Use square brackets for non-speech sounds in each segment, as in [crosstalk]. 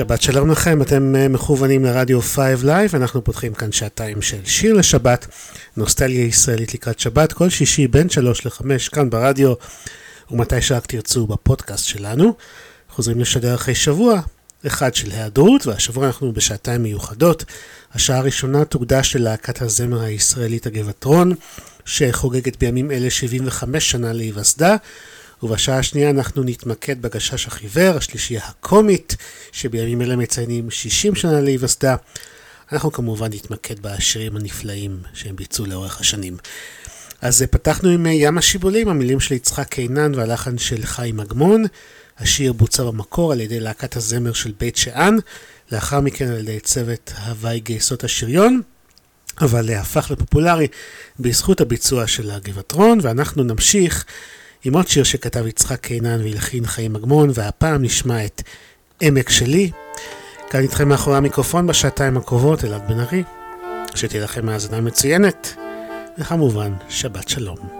שבת שלום לכם, אתם אה, מכוונים לרדיו 5 Live, אנחנו פותחים כאן שעתיים של שיר לשבת, נוסטליה ישראלית לקראת שבת, כל שישי בין 3 ל-5 כאן ברדיו, ומתי שרק תרצו בפודקאסט שלנו. חוזרים לשדר אחרי שבוע, אחד של היעדרות, והשבוע אנחנו בשעתיים מיוחדות. השעה הראשונה תוקדש ללהקת הזמר הישראלית הגבעטרון, שחוגגת בימים אלה 75 שנה להיווסדה. ובשעה השנייה אנחנו נתמקד בגשש החיוור, השלישייה הקומית, שבימים אלה מציינים 60 שנה להיווסדה. אנחנו כמובן נתמקד בשירים הנפלאים שהם ביצעו לאורך השנים. אז פתחנו עם ים השיבולים, המילים של יצחק קינן והלחן של חיים אגמון. השיר בוצע במקור על ידי להקת הזמר של בית שאן, לאחר מכן על ידי צוות הוואי גייסות השריון, אבל הפך לפופולרי בזכות הביצוע של הגבעטרון, ואנחנו נמשיך עם עוד שיר שכתב יצחק קינן והלחין חיים אגמון, והפעם נשמע את עמק שלי. כאן איתכם מאחורי המיקרופון בשעתיים הקרובות, אלעד בן ארי. שתהיה לכם האזנה מצוינת, וכמובן, שבת שלום.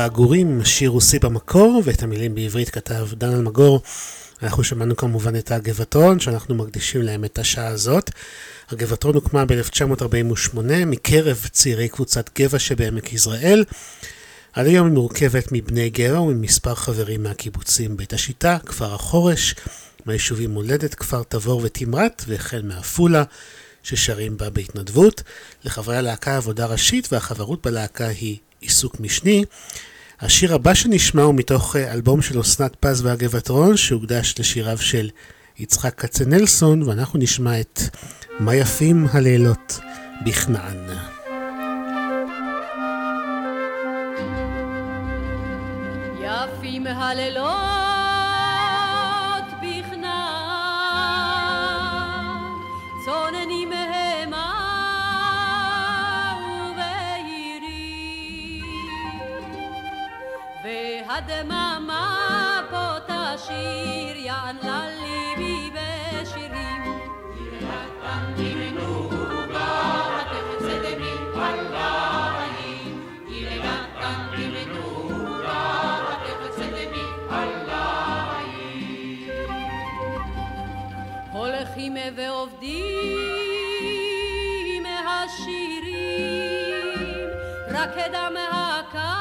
העגורים, שיר רוסי במקור, ואת המילים בעברית כתב דן אלמגור. אנחנו שמענו כמובן את הגבעתרון, שאנחנו מקדישים להם את השעה הזאת. הגבעתרון הוקמה ב-1948 מקרב צעירי קבוצת גבע שבעמק יזרעאל. עד היום היא מורכבת מבני גרע וממספר חברים מהקיבוצים בית השיטה, כפר החורש, מהיישובים מולדת, כפר תבור ותמרת, והחל מעפולה, ששרים בה בהתנדבות. לחברי הלהקה עבודה ראשית והחברות בלהקה היא עיסוק משני. השיר הבא שנשמע הוא מתוך אה, אלבום של אסנת פז והגבעתרון, שהוקדש לשיריו של יצחק כצנלסון, ואנחנו נשמע את מה יפים הלילות בכנען. יפים הלילות הדממה פה תשיר, יען לליבי בשירים. הולכים ועובדים השירים, רק אדם הקר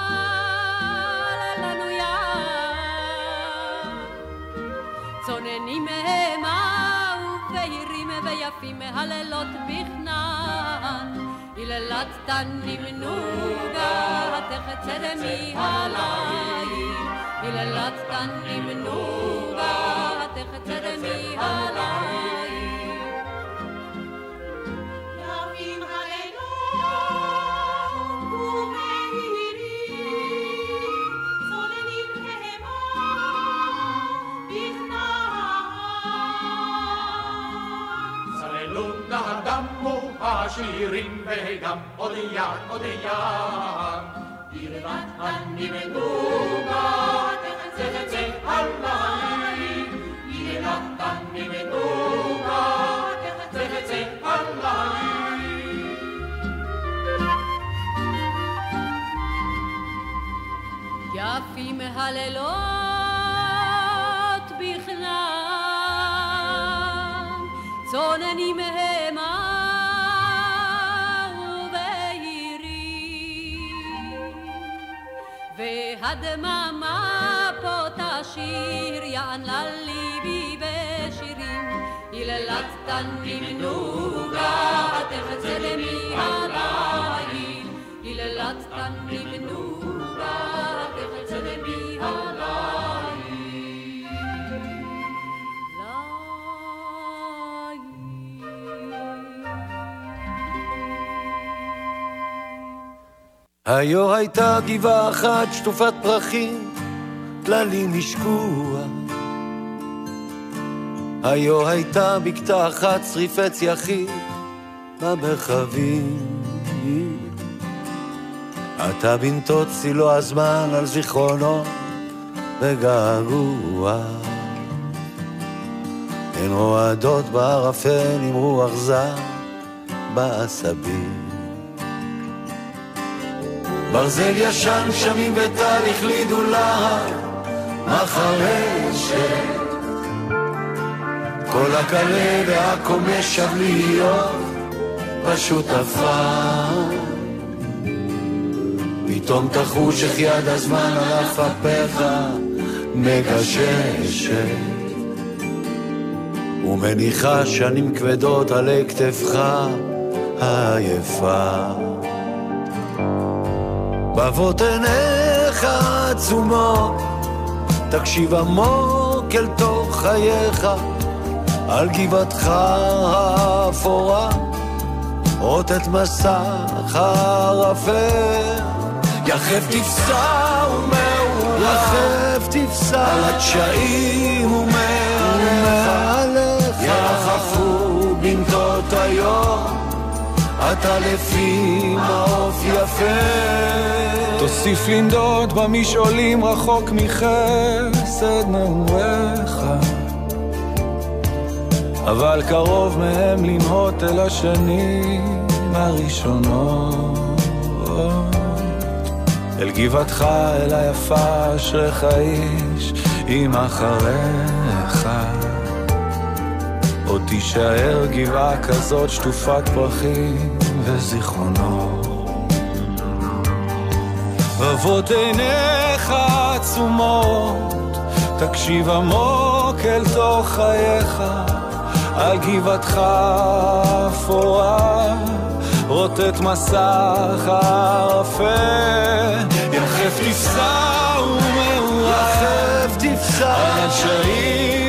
צוננים המה ובהירים ויפים הלילות בכנען היללת תנים נוגה, תחצה מהליל. היללת תנים נוגה, תחצה מהליל. נדמו השירים וגם עוד יד. ירבת הנמנוגה תחצה הליל. ירבת הנמנוגה תחצה הליל. יפים הלילות בכנען, צוננים המה והדממה פה תשיר, יען לליבי בשירים, היללת נוגה, תחצה מהליל, היללת תנים היו הייתה גבעה אחת שטופת פרחים, טללים השקוע. היו הייתה בקתה אחת שריפי צייחים במרחבים. עתה בנתו צילו הזמן על זיכרונו וגעגוע. הן רועדות בערפל עם רוח זר בעשבים. ברזל ישן שמים וטל החלידו להר מחרשת כל הקלה והקומה שב להיות עפר. פתאום תחוש איך יד הזמן על עפפיך מגששת. ומניחה שנים כבדות עלי כתפך העייפה בבות עיניך עצומות, תקשיב עמוק אל תוך חייך, על גבעתך האפורה, רוטט מסך הערפל, יחף תפסע ומעורר, יחף תפסע על הדשאים ומעליך, ירחפו בנתות היום. אתה לפי מעוף יפה. תוסיף לנדוד במשעולים רחוק מחסד נעוריך, אבל קרוב מהם לנהות אל השנים הראשונות. אל גבעתך, אל היפה, אשריך איש, עם אחריך. עוד תישאר גבעה כזאת שטופת פרחים וזיכרונות. רבות עיניך עצומות, תקשיב עמוק אל תוך חייך, על גבעתך אפורה, רוטט מסך הערפל, יחף תפסע ומעורר, יחף תפסע על הדשאים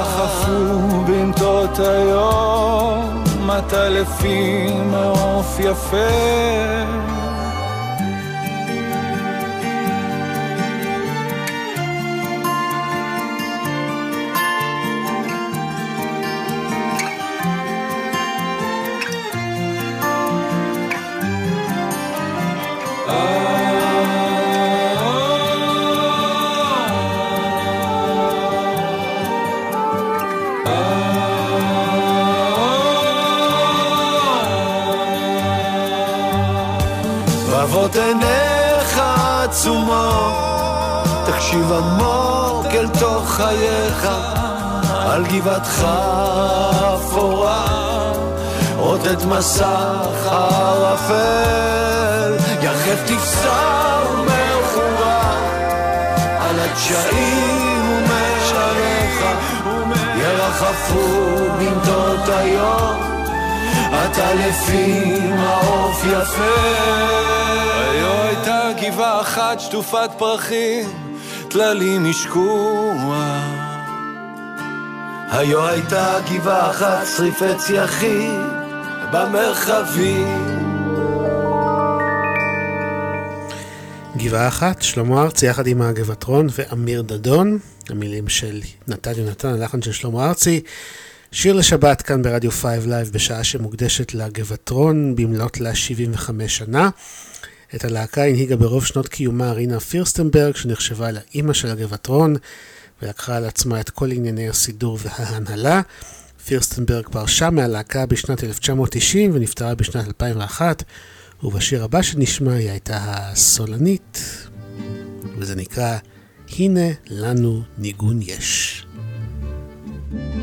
ירחפו בנתות היום, מטה לפי מעוף יפה. רבות עיניך עצומות, תקשיב עמוק אל תוך חייך, על גבעתך אפורה, רוטט מסך הערפל, יחף תפסע ומאחורה, על הדשאים ומעליך, ירחפו בנתות היום, עטלפים, העוף יפה. היו הייתה גבעה אחת שטופת פרחים, טללים השקוע. היו הייתה גבעה אחת שריפי צייחים במרחבים. גבעה אחת, שלמה ארצי יחד עם הגבעתרון ואמיר דדון, המילים של נתן יונתן, הלחן של שלמה ארצי. שיר לשבת כאן ברדיו 5 Live בשעה שמוקדשת לגבעטרון במלאת לה 75 שנה. את הלהקה הנהיגה ברוב שנות קיומה רינה פירסטנברג שנחשבה לאימא של הגבעטרון ולקחה על עצמה את כל ענייני הסידור וההנהלה. פירסטנברג פרשה מהלהקה בשנת 1990 ונפטרה בשנת 2001 ובשיר הבא שנשמע היא הייתה הסולנית וזה נקרא הנה לנו ניגון יש. בוא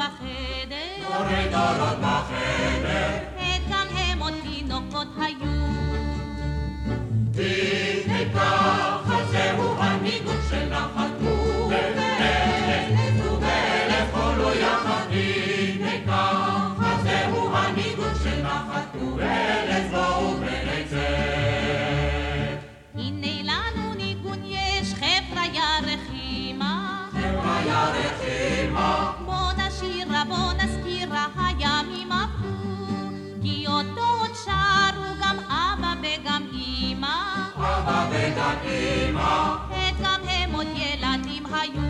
בחדר. דורי דורות בחדר, גם הם עוד תינוקות היו. אז זהו הניגון של נחת אמא, גם הם עוד ילדים היו.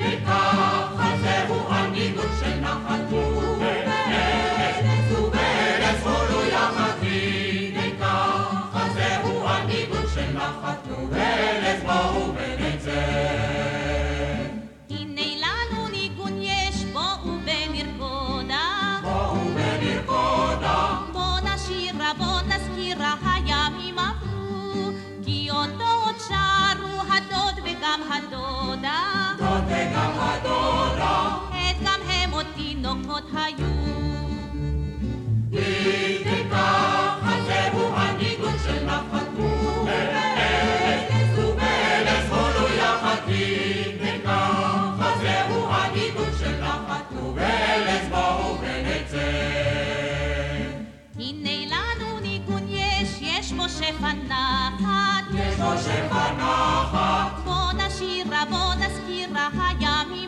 ניקח, אז זהו הניגון של נחת ובארץ, תינוקות היו. ניקח, אז זהו הניגון של נחת ובארץ, ובארץ חולו יחד ניקח, אז זהו הניגון של נחת ובארץ בואו ונצא. הנה לנו ניגון יש, יש בו שפע נחת. יש בו שפע נחת, בוא נשירה, בוא נזכירה, הימים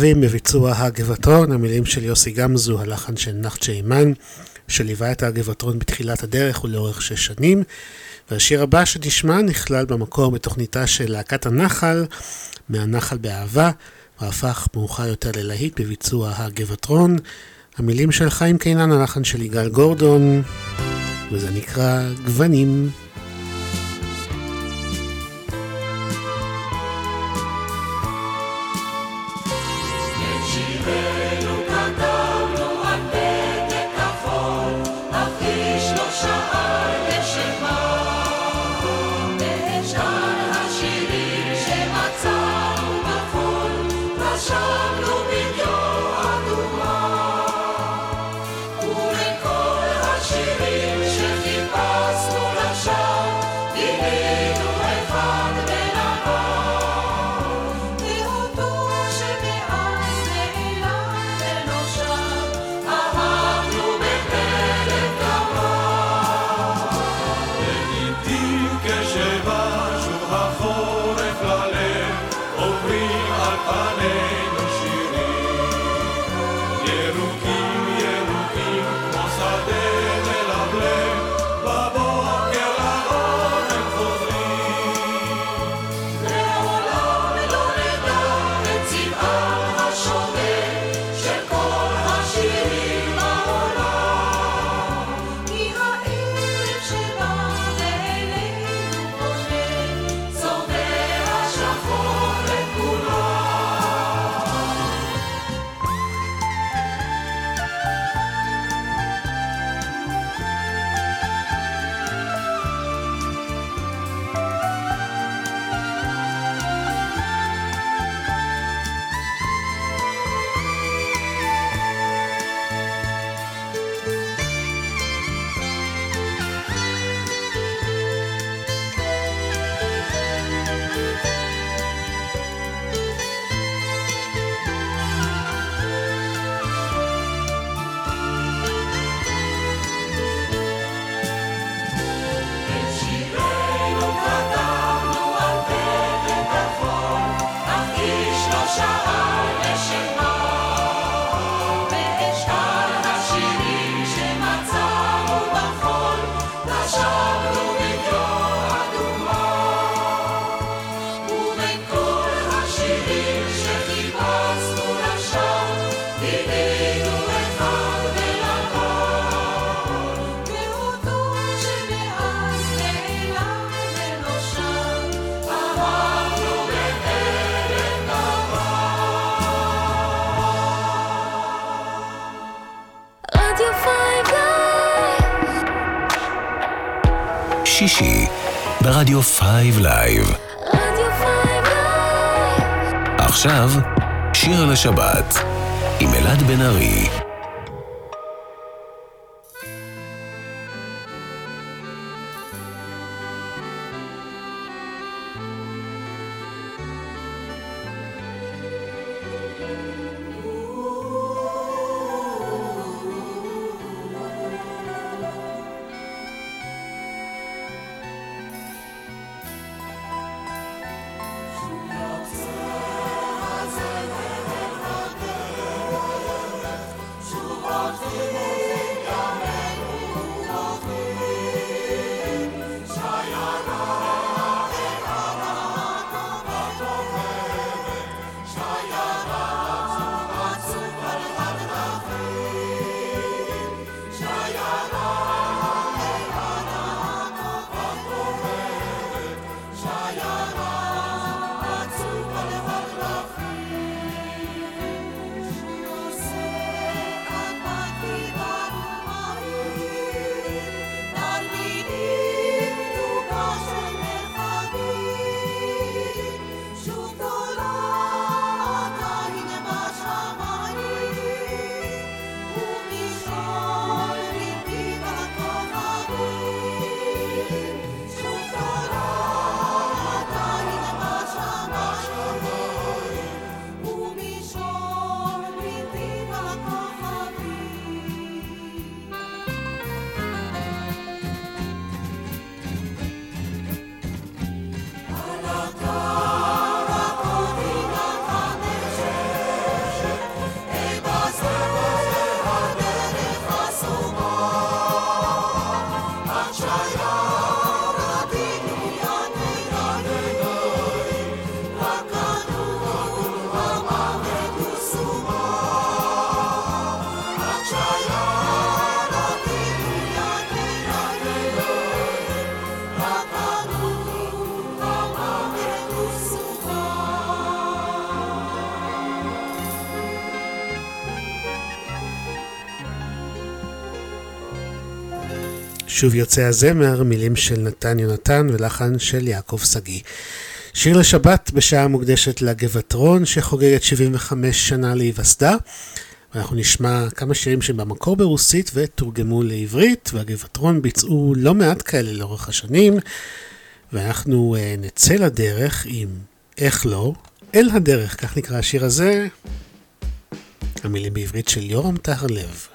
ערבים בביצוע הגבעתרון, המילים של יוסי גמזו, הלחן של נחצ'ה אימן, שליווה את הגבעתרון בתחילת הדרך ולאורך שש שנים. והשיר הבא שנשמע נכלל במקור בתוכניתה של להקת הנחל, מהנחל באהבה, והפך מאוחר יותר ללהיט בביצוע הגבעתרון. המילים של חיים קינן, הלחן של יגאל גורדון, וזה נקרא גוונים. ברדיו 5 Live. רדיו 5 Live. עכשיו, שיר לשבת, עם אלעד בן ארי. שוב יוצא הזמר, מילים של נתן יונתן ולחן של יעקב שגיא. שיר לשבת בשעה מוקדשת לגבעטרון שחוגגת 75 שנה להיווסדה. ואנחנו נשמע כמה שירים שבמקור ברוסית ותורגמו לעברית, והגבעטרון ביצעו לא מעט כאלה לאורך השנים. ואנחנו uh, נצא לדרך עם איך לא, אל הדרך, כך נקרא השיר הזה. המילים בעברית של יורם טהרלב.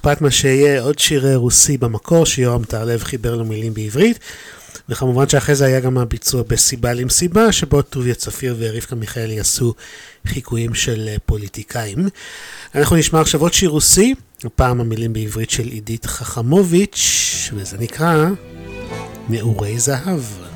אכפת מה שיהיה, עוד שיר רוסי במקור שיורם טהרלב חיבר לו מילים בעברית. וכמובן שאחרי זה היה גם הביצוע בסיבה למסיבה, שבו טוביה צפיר ורבקה מיכאלי עשו חיקויים של אה, פוליטיקאים. אנחנו נשמע עכשיו עוד שיר רוסי, הפעם המילים בעברית של עידית חכמוביץ', וזה נקרא נעורי זהב.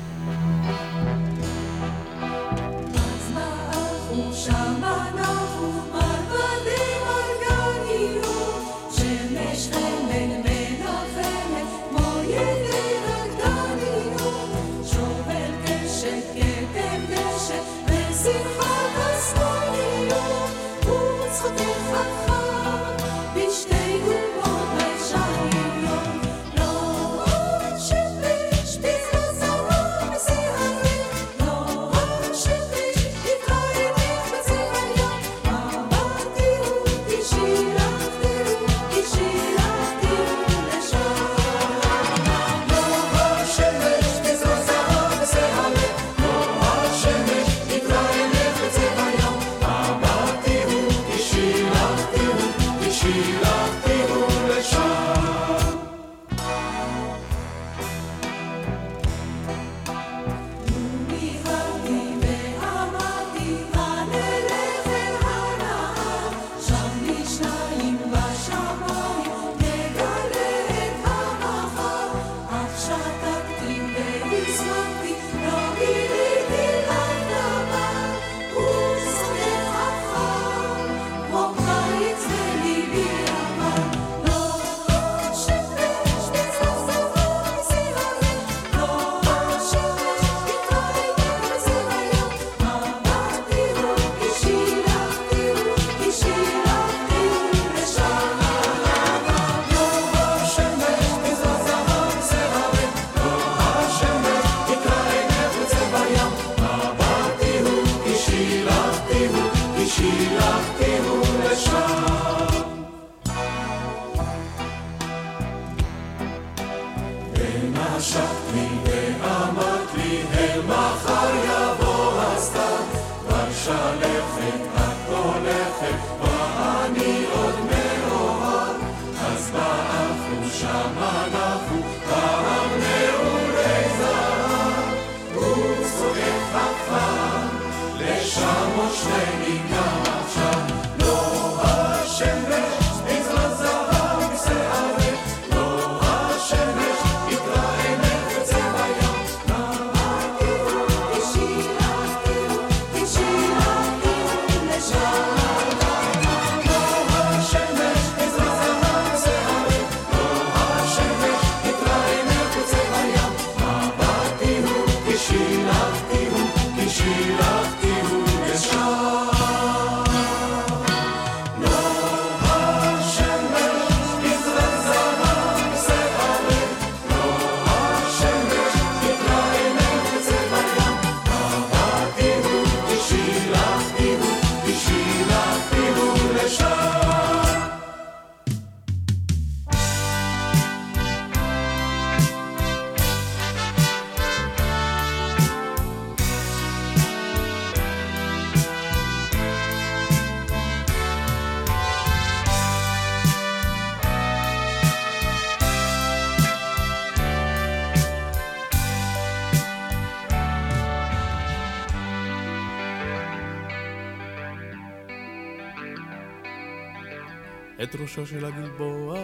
את ראשו של הגלבוע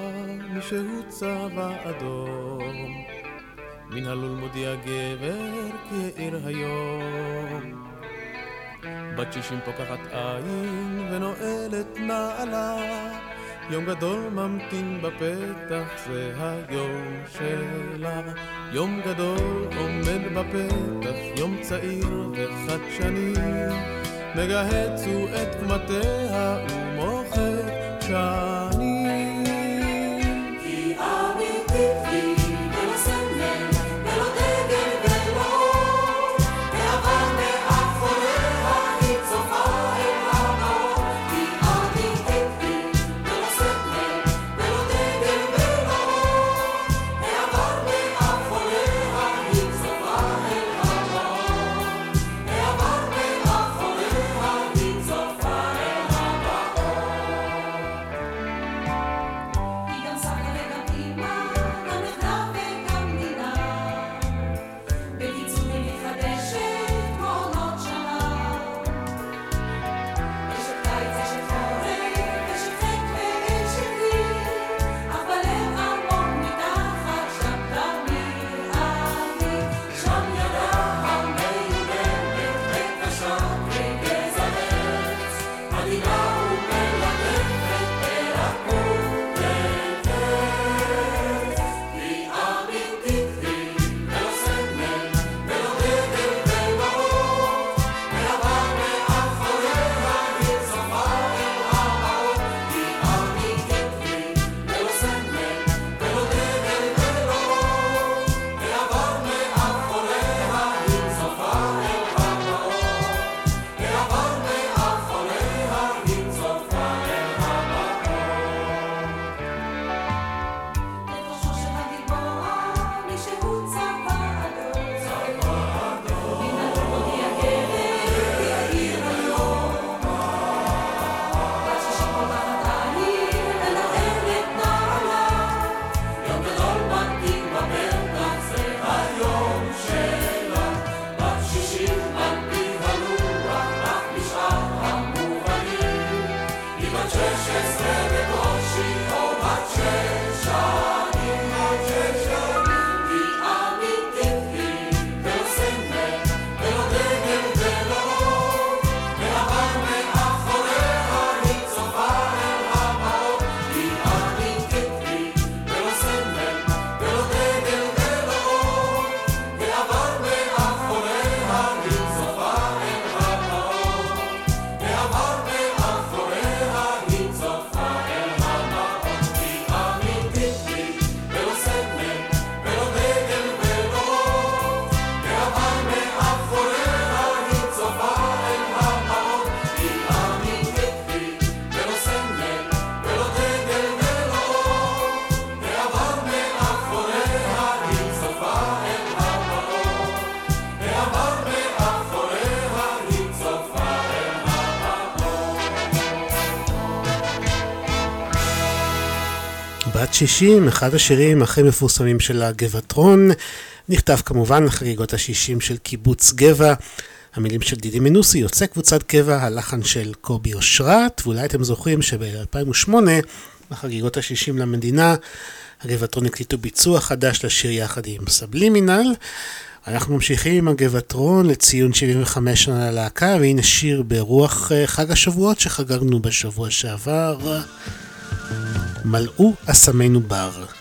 מישהו צבע אדום. מן הלול מודיע גבר כי העיר היום. בת שישים פוקחת עין ונועלת נעלה. יום גדול ממתין בפתח, זה היום שלה. יום גדול עומד בפתח, יום צעיר וחדשני. מגהץ הוא את קמטיה ומוחק שנים. 60, אחד השירים הכי מפורסמים שלה, גבעתרון, נכתב כמובן לחגיגות ה-60 של קיבוץ גבע. המילים של דידי מנוסי, יוצא קבוצת קבע, הלחן של קובי אושרת, ואולי אתם זוכרים שב-2008, בחגיגות ה-60 למדינה, הגבעתרון הקליטו ביצוע חדש לשיר יחד עם סבלי מינל. אנחנו ממשיכים עם הגבעתרון לציון 75 שנה ללהקה, והנה שיר ברוח אה, חג השבועות שחגגנו בשבוע שעבר. מלאו אסמנו בר.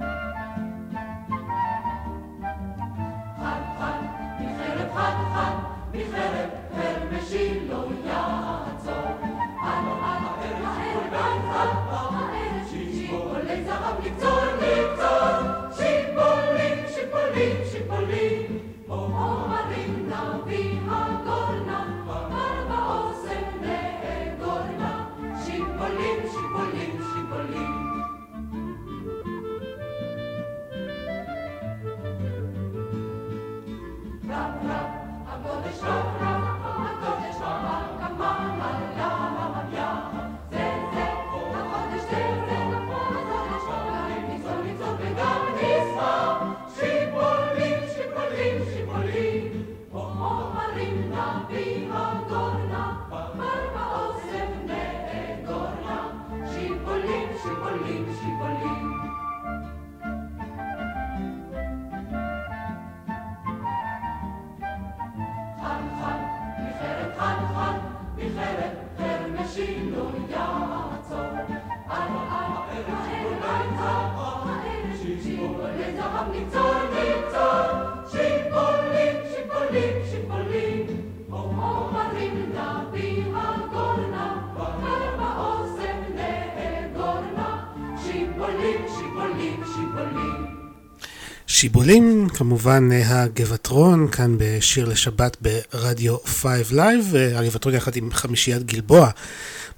שיבולים, כמובן הגבעטרון, כאן בשיר לשבת ברדיו 5 Live, הגבעטרון יחד עם חמישיית גלבוע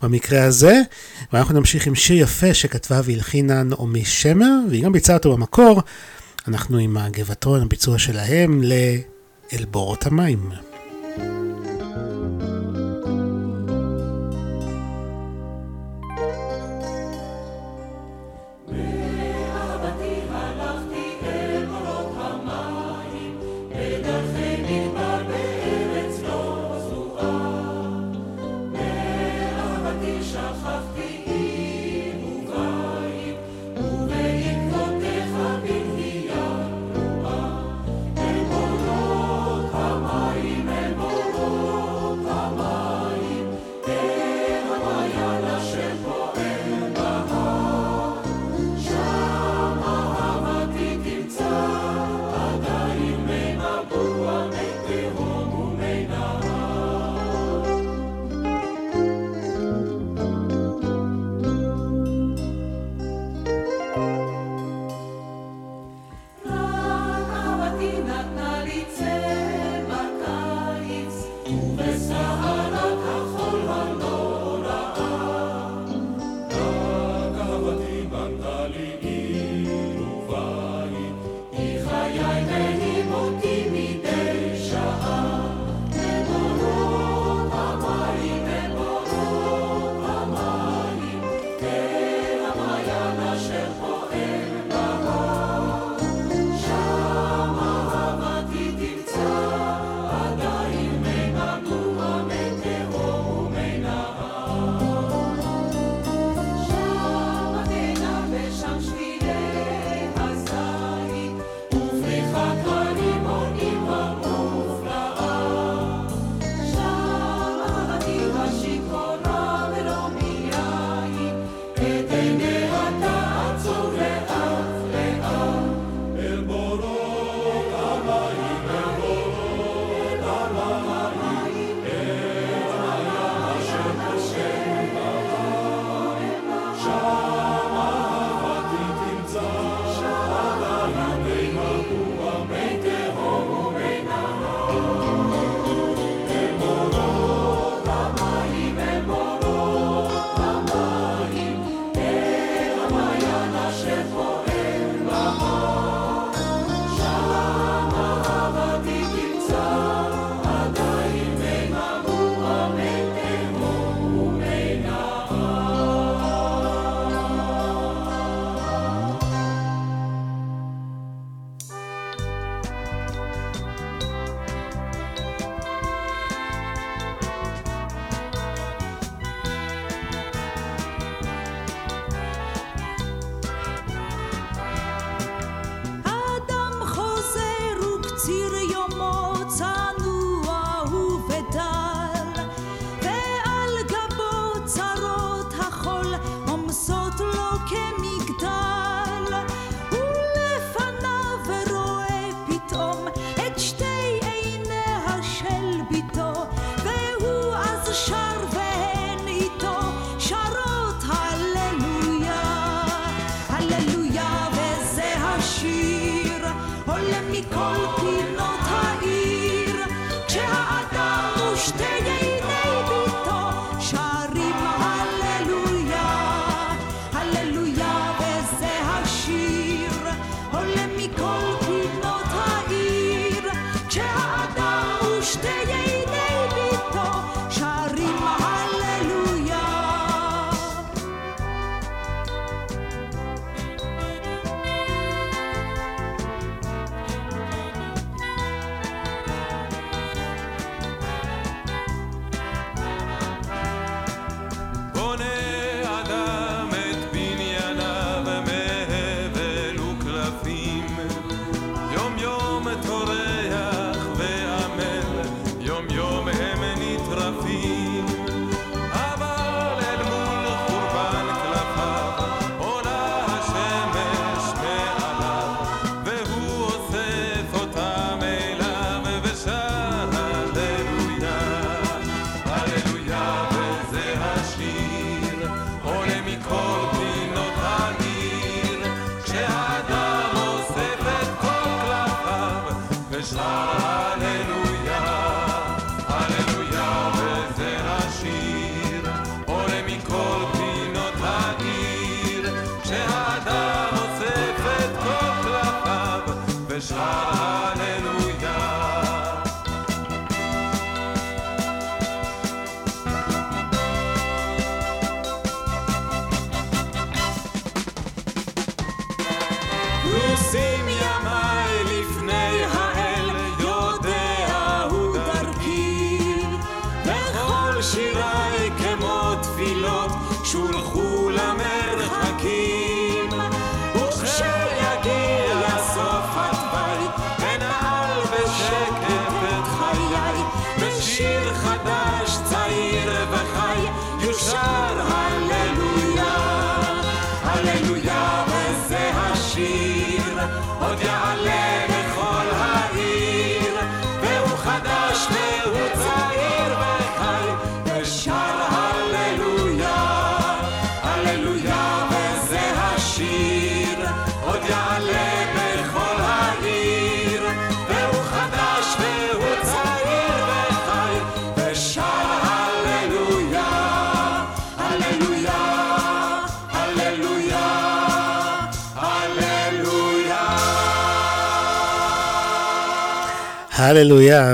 במקרה הזה, ואנחנו נמשיך עם שיר יפה שכתבה והלחינה נעמי שמר, והיא גם ביצעה אותו במקור, אנחנו עם הגבעטרון, הביצוע שלהם ל"אל בורות המים". המים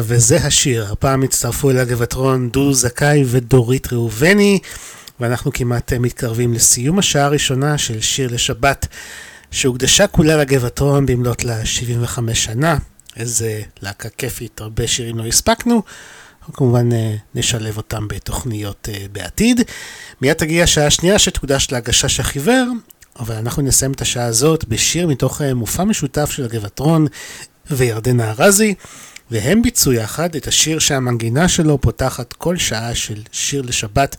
וזה השיר. הפעם הצטרפו אל הגבעתרון דודו זכאי ודורית ראובני, ואנחנו כמעט מתקרבים לסיום השעה הראשונה של שיר לשבת, שהוקדשה כולה לגבעתרון במלאת לה 75 שנה. איזה להקה כיפית, הרבה שירים לא הספקנו. אנחנו כמובן אה, נשלב אותם בתוכניות אה, בעתיד. מיד תגיע השעה השנייה שתוקדש להגשש החיוור, אבל אנחנו נסיים את השעה הזאת בשיר מתוך אה, מופע משותף של הגבעתרון וירדנה ארזי, והם ביצעו יחד את השיר שהמנגינה שלו פותחת כל שעה של שיר לשבת.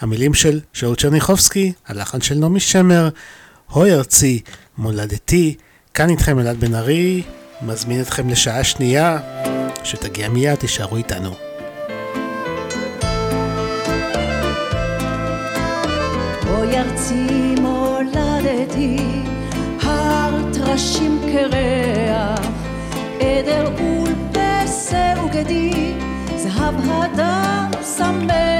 המילים של שאול צ'רניחובסקי, הלחן של נעמי שמר, הוי ארצי, מולדתי, כאן איתכם אלעד בן ארי, מזמין אתכם לשעה שנייה, שתגיע מיד, תישארו איתנו. אוי ארצי מולדתי, הר טרשים קרח, עדר וגדי, זהב הדר שמח.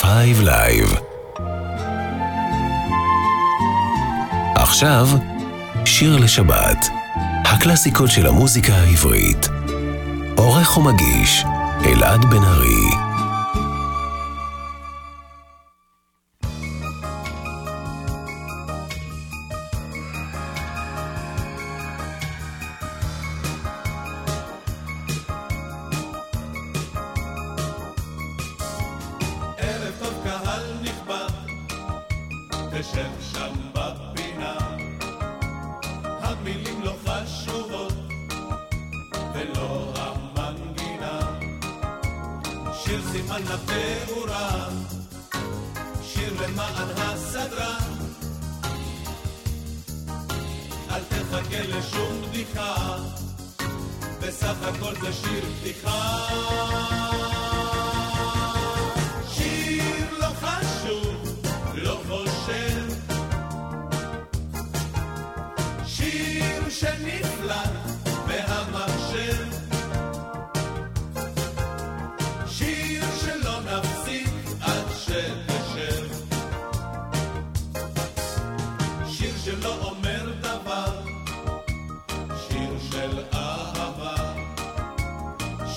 Five Live. עכשיו, שיר לשבת, הקלאסיקות של המוזיקה העברית. עורך ומגיש, אלעד בן ארי.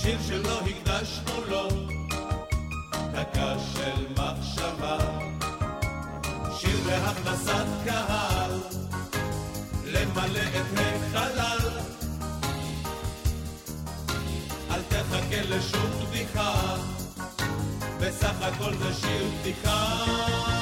שיר שלא הקדשנו לו. דקה של מחשבה. שיר להכנסת קהל. למלא את החלל. אל תחכה לשום בדיחה, בסך הכל זה שיר פתיחה.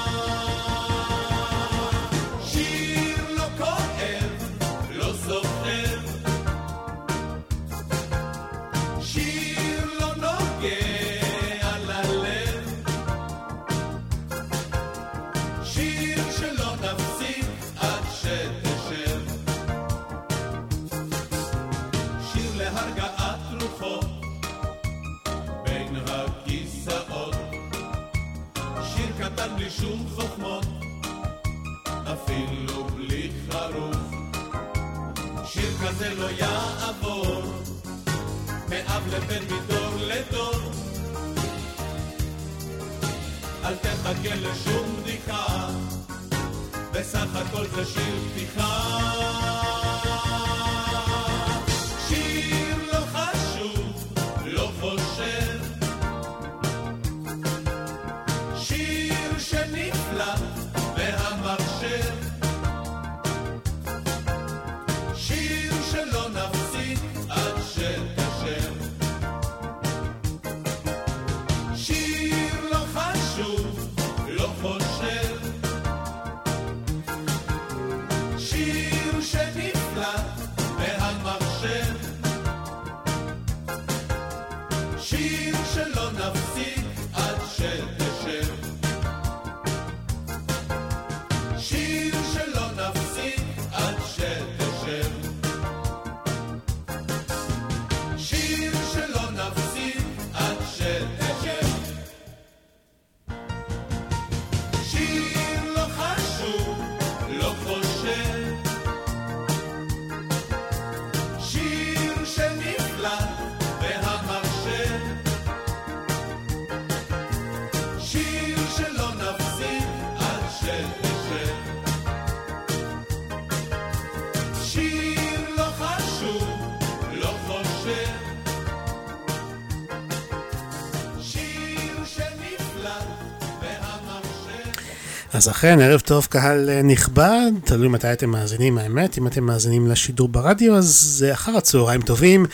אז אכן, ערב טוב קהל אה, נכבד, תלוי מתי אתם מאזינים, האמת, אם אתם מאזינים לשידור ברדיו, אז זה אחר הצהריים טובים.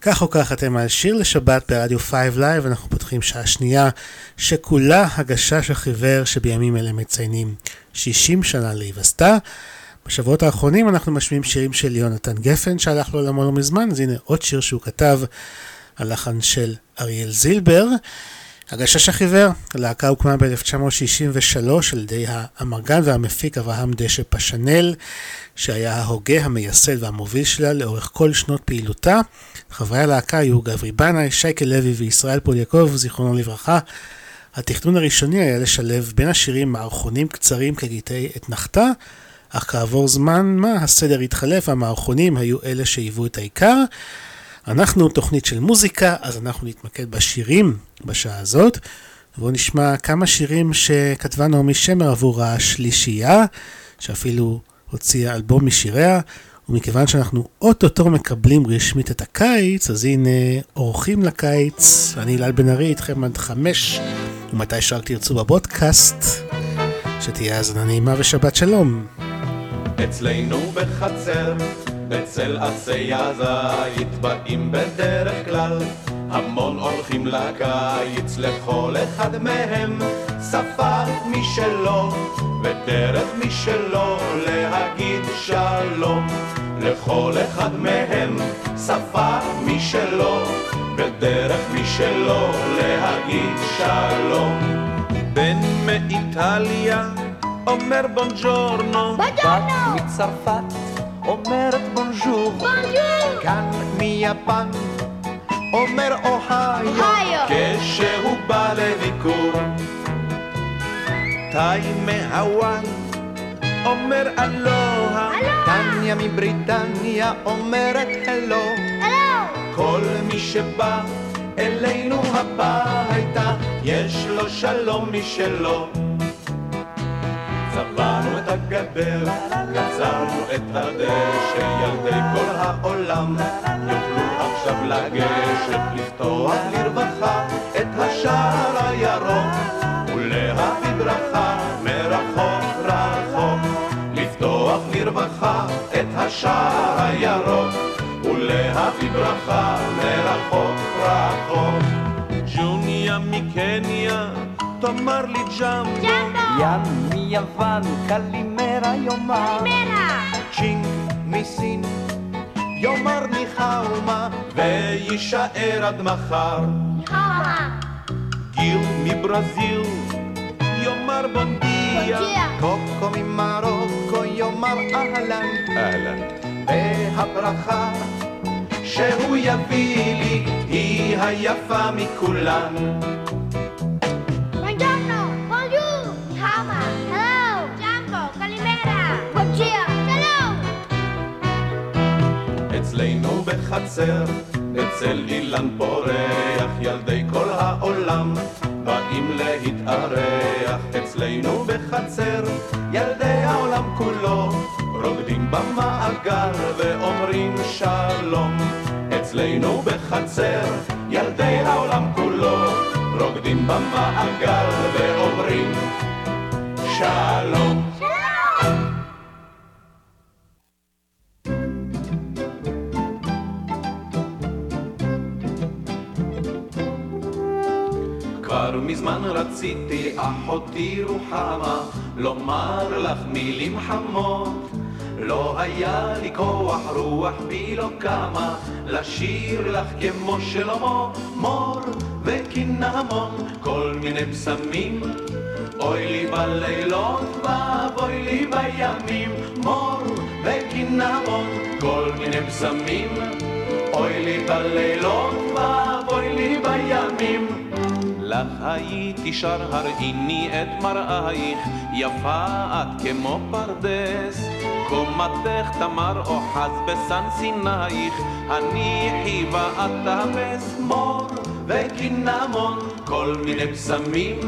כך או כך אתם על שיר לשבת ברדיו 5 Live, אנחנו פותחים שעה שנייה שכולה הגשש החיוור שבימים אלה מציינים 60 שנה להיווסדה. בשבועות האחרונים אנחנו משמיעים שירים של יונתן גפן שהלך לעולמו לא מזמן, אז הנה עוד שיר שהוא כתב, הלחן של אריאל זילבר. הגשש החיוור, הלהקה הוקמה ב-1963 על ידי האמרגן והמפיק אברהם דשא פשנל, שהיה ההוגה, המייסד והמוביל שלה לאורך כל שנות פעילותה. חברי הלהקה היו גברי בנאי, שייקה לוי וישראל פוליאקוב, זיכרונו לברכה. התכנון הראשוני היה לשלב בין השירים מערכונים קצרים כגיטי אתנחתה, אך כעבור זמן מה הסדר התחלף והמערכונים היו אלה שהיוו את העיקר. אנחנו תוכנית של מוזיקה, אז אנחנו נתמקד בשירים בשעה הזאת. בואו נשמע כמה שירים שכתבה נעמי שמר עבור השלישייה, שאפילו הוציאה אלבום משיריה, ומכיוון שאנחנו אוטוטו מקבלים רשמית את הקיץ, אז הנה אורחים לקיץ, אני אלעל בן ארי איתכם עד חמש, ומתי שרק תרצו בבודקאסט, שתהיה האזנה נעימה ושבת שלום. אצלנו בחצר, אצל עצי הזית, באים בדרך כלל. המון אורחים לקיץ, לכל אחד מהם. שפה משלו, ודרך משלו להגיד שלום. לכל אחד מהם. שפה משלו, ודרך משלו להגיד שלום. בן מאיטליה אומר בונג'ורנו, בת מצרפת אומרת בונז'ור, כאן מיפן אומר אוהיו, אוהיו. כשהוא בא לביקור. תאי מהוואן אומר אלוה, טניה מבריטניה אומרת הלו. כל מי שבא אלינו הביתה, יש לו שלום משלו. צבענו את הגדר, קצרנו את הדשא, ילדי כל העולם יוכלו עכשיו לגשת, לפתוח לרווחה את השער הירוק, ולהביא ברכה מרחוק רחוק, לפתוח לרווחה את השער הירוק, ולהביא ברכה מרחוק רחוק. ג'וניה מקניה, תאמר לי ג'מבו, ים מיוון, קלימרה יאמר. צ'ינג מסין, יאמר ניחאומה, ויישאר עד מחר. גיל מברזיל, יאמר בונדיה, קוקו ממרוקו, יאמר אהלן. אהלן. והברכה שהוא יביא לי, היא היפה מכולן. אצלנו בחצר, אצל אילן פורח, ילדי כל העולם באים להתארח. אצלנו בחצר, ילדי העולם כולו רוקדים במעגל ואומרים שלום. אצלנו בחצר, ילדי העולם כולו רוקדים במעגל ואומרים שלום. מזמן רציתי, אחותי רוחמה, לומר לך מילים חמות. לא היה לי כוח, רוח בי לא קמה, לשיר לך כמו שלמה, מור וקינמון, כל מיני פסמים. אוי לי בלילות, ואבוי לי בימים, מור וקינמון, כל מיני פסמים. אוי לי בלילות, ואבוי לי בימים. לך הייתי שר הראיני את מראייך, יפה את כמו פרדס. קומתך תמר אוחז בסן סינייך, הניחי ואת תאפס מור וקינמון, כל מיני פסמים.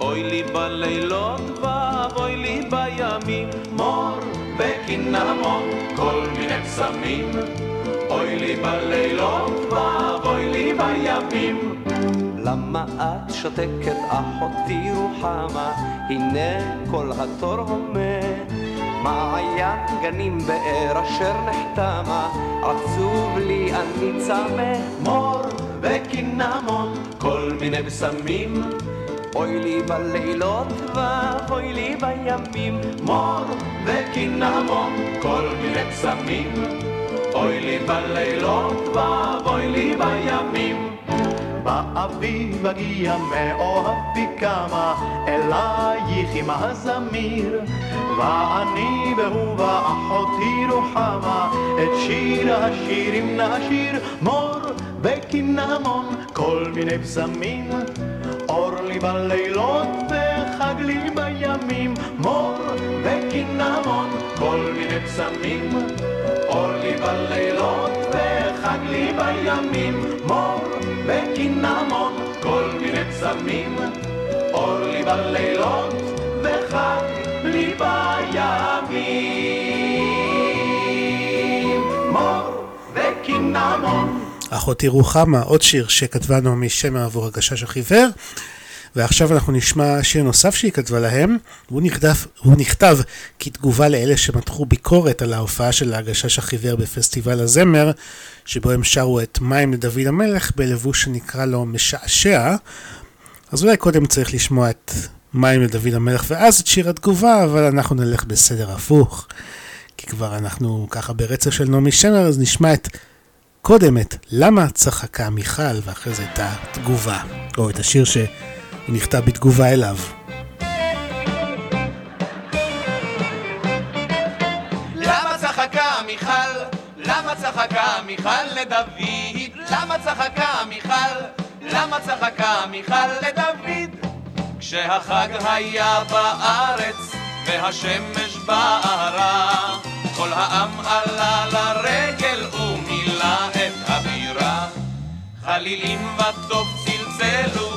אוי לי בלילות ואבוי לי בימים, מור וקינמון, כל מיני פסמים. אוי לי בלילות. למה את שותקת אחותי רוחמה? הנה כל התור הומה. מעיין גנים באר אשר נחתמה, עצוב לי אני צמא. מור וקינמון, כל מיני בשמים. אוי לי בלילות ואבוי לי בימים. מור וקינמון, כל מיני בשמים. אוי לי בלילות ואבוי לי בימים. באביב אגיע מאוהבי כמה, אלייך עם הזמיר. ואני והוא ואחותי רוחמה, את שיר השירים נשיר, מור וקינמון, כל מיני בשמים. אור לי בלילות וחג לי בימים, מור וקינמון, כל מיני בשמים. אור לי בלילות וחג לי בימים, מור וקינמון, כל מיני בשמים. אור לי בלילות וחג לי בימים, מור וקינמון. אחותי רוחמה, עוד שיר שכתבה נעמי שמר עבור הגשש החיוור. ועכשיו אנחנו נשמע שיר נוסף שהיא כתבה להם. הוא נכתב, הוא נכתב כתגובה לאלה שמתחו ביקורת על ההופעה של הגשש החיוור בפסטיבל הזמר, שבו הם שרו את מים לדוד המלך בלבוש שנקרא לו משעשע. אז אולי קודם צריך לשמוע את מים לדוד המלך ואז את שיר התגובה, אבל אנחנו נלך בסדר הפוך. כי כבר אנחנו ככה ברצף של נעמי שמר, אז נשמע את קודם את למה צחקה מיכל, ואחרי זה את התגובה, או את השיר שנכתב בתגובה אליו. למה צחקה מיכל לדוד? כשהחג היה בארץ והשמש בערה, כל העם עלה לרגל ומילא את הבירה. חלילים וטוב צלצלו,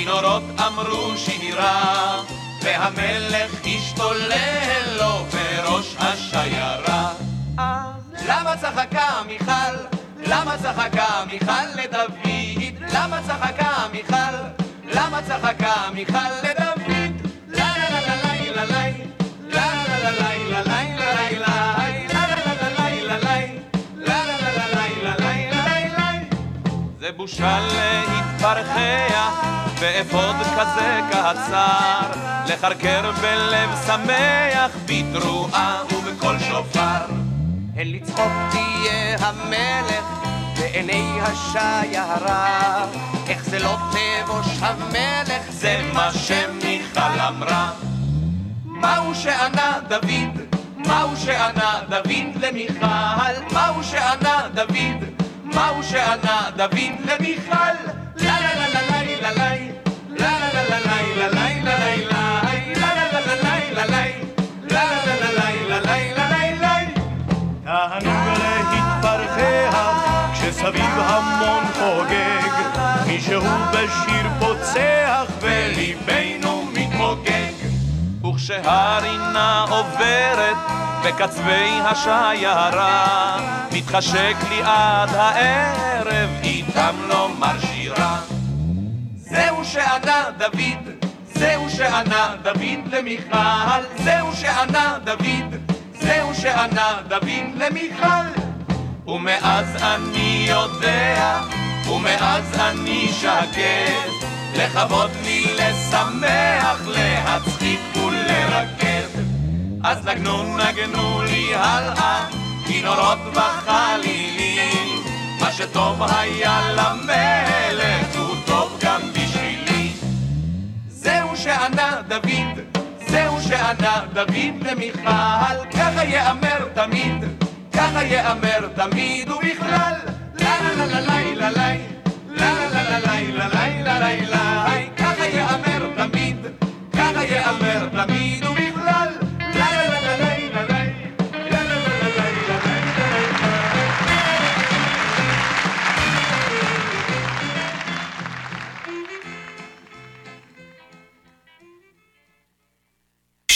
כינורות אמרו שירה, והמלך השתולל לו בראש השיירה. למה צחקה מיכל? למה צחקה מיכל לדוד? למה צחקה מיכל? למה צחקה מיכל לדוד? לה לה לה לה לה לה לה לה לה לה לה בושה להתפרחח באפוד כזה קצר, לחרקר בלב שמח בתרועה ובקול שופר. הן לצחוק תהיה המלך בעיני השיירה, איך זה לא תבוש המלך, זה מה שמיכל אמרה. מהו שענה דוד? מהו שענה דוד למיכל? מהו שענה דוד? מהו שענה דוד למיכל? לה לה לה לה לה לה לה סביב המון חוגג, מישהו בשיר פוצח וליבנו מתמוגג. וכשהרינה עוברת בקצווי השיירה, מתחשק לי עד הערב דוד, זהו שענה דוד למיכל זהו שענה דוד, זהו שענה דוד למיכל. ומאז אני יודע, ומאז אני שקט לכבוד לי, לשמח, להצחיק ולרקד אז נגנו נגנו לי הלאה, כינורות וחלילים. מה שטוב היה למלך הוא טוב גם זהו שענה דוד, זהו שענה דוד למיכל ככה יאמר תמיד, ככה יאמר תמיד ובכלל לה לה לה לה לה לה לה לה לה לה לה לה ככה יאמר תמיד, ככה יאמר תמיד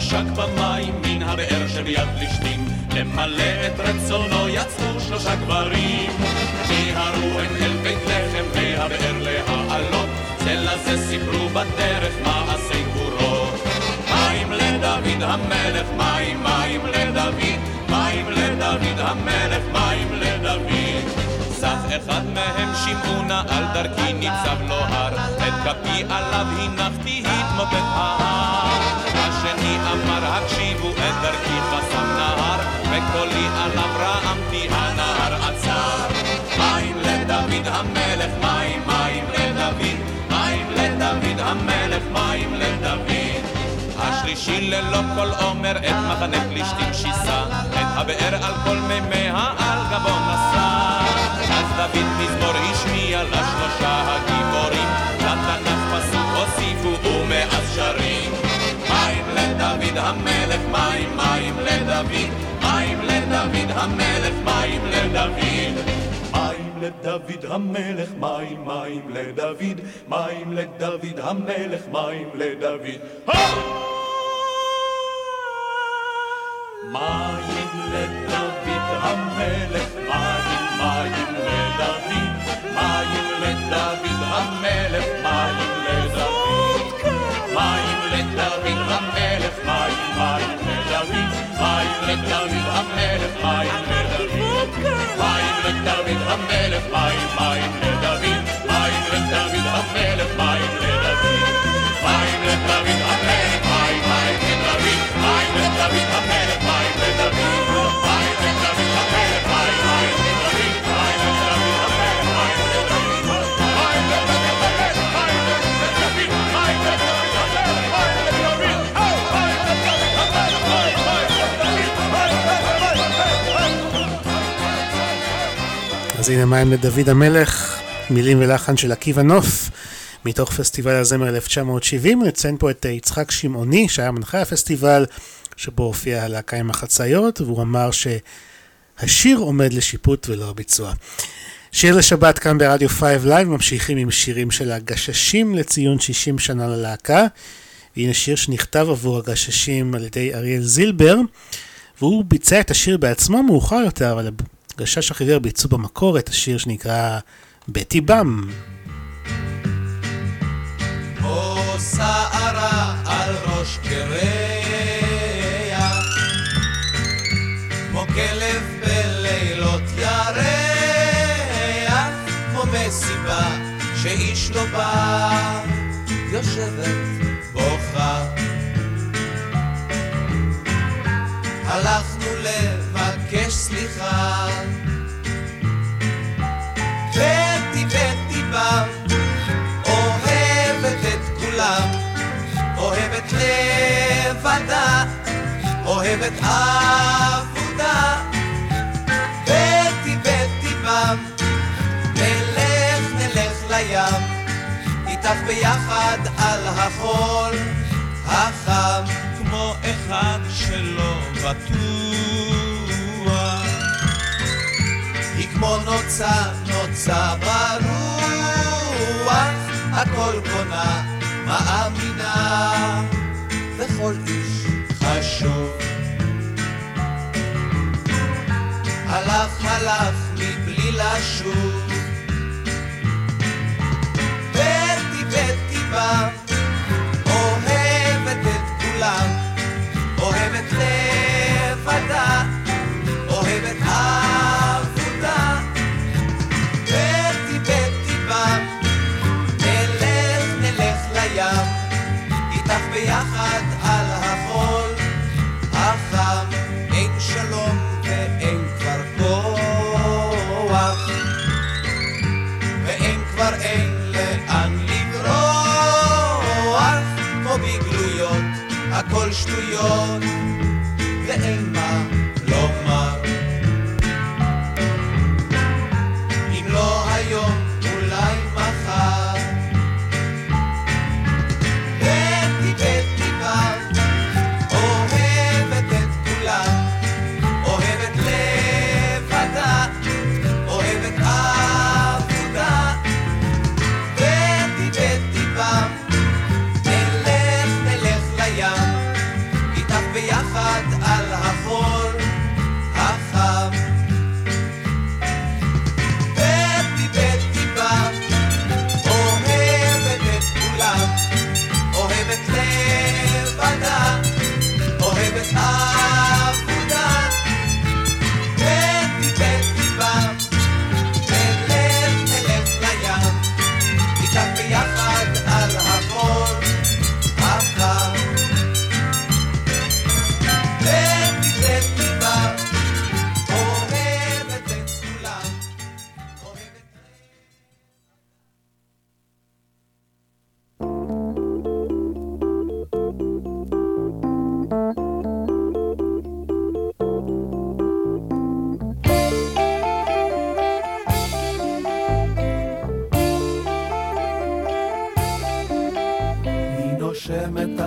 חשק במים מן הבאר שביד פלישתים, למלא את רצונו יצאו שלושה גברים, מיהרו הם אל בית לחם מהבאר להעלות, זה לזה סיפרו בדרך מעשי גבורות. מים לדוד המלך, מים מים לדוד, מים לדוד המלך, מים לדוד. סך אחד מהם שמעו נא על דרכי ניצב לו הר, את כפי עליו הנחתי התמוטט ההר. השני אמר הקשיבו את דרכי חסם נהר, וקולי עליו רעמתי הנהר עצר. מים לדוד המלך, מים מים לדוד, מים לדוד המלך, מים לדוד. השלישי ללא כל עומר את מחנה פלישתים שיסה, את הבאר על כל מימיה על גבו נשא. אז דוד מזמור השמיע לדוד, מים לדוד המלך, מים לדוד. מים לדוד המלך, מים מים לדוד, מים לדוד המלך, מים לדוד. מים לדוד המלך, מים מים לדוד, מים לדוד המלך, מים לדוד. המלך, מים, לדוד, מים לדוד המלך, מים מים לדוד המלך, מים, מים לדוד, מים לדוד המלך, מים לדוד, מים לדוד המלך, מים, מים לדוד, מים לדוד אז הנה מים לדוד המלך, מילים ולחן של עקיבא נוף, מתוך פסטיבל הזמר 1970. נציין פה את יצחק שמעוני, שהיה מנחה הפסטיבל, שבו הופיעה הלהקה עם החצאיות, והוא אמר שהשיר עומד לשיפוט ולא הביצוע. שיר לשבת כאן ברדיו 5 Live, ממשיכים עם שירים של הגששים לציון 60 שנה ללהקה. והנה שיר שנכתב עבור הגששים על ידי אריאל זילבר, והוא ביצע את השיר בעצמו מאוחר יותר, אבל הגשש החיוור ביצעו במקור את השיר שנקרא בטי בם. שערה על ראש שאיש לא בא, יושבת בוכה. הלכנו לבקש סליחה, אוהבת עבודה. בטי בטי בם, נלך נלך לים, איתך ביחד על החול החם, כמו אחד שלא בטוח. היא כמו נוצה, נוצה ברוח, הכל קונה, מאמינה, וכל איש חשוב. הלך הלך מבלי לשוב, בטי בטי בא, אוהבת את כולם, אוהבת לבדה,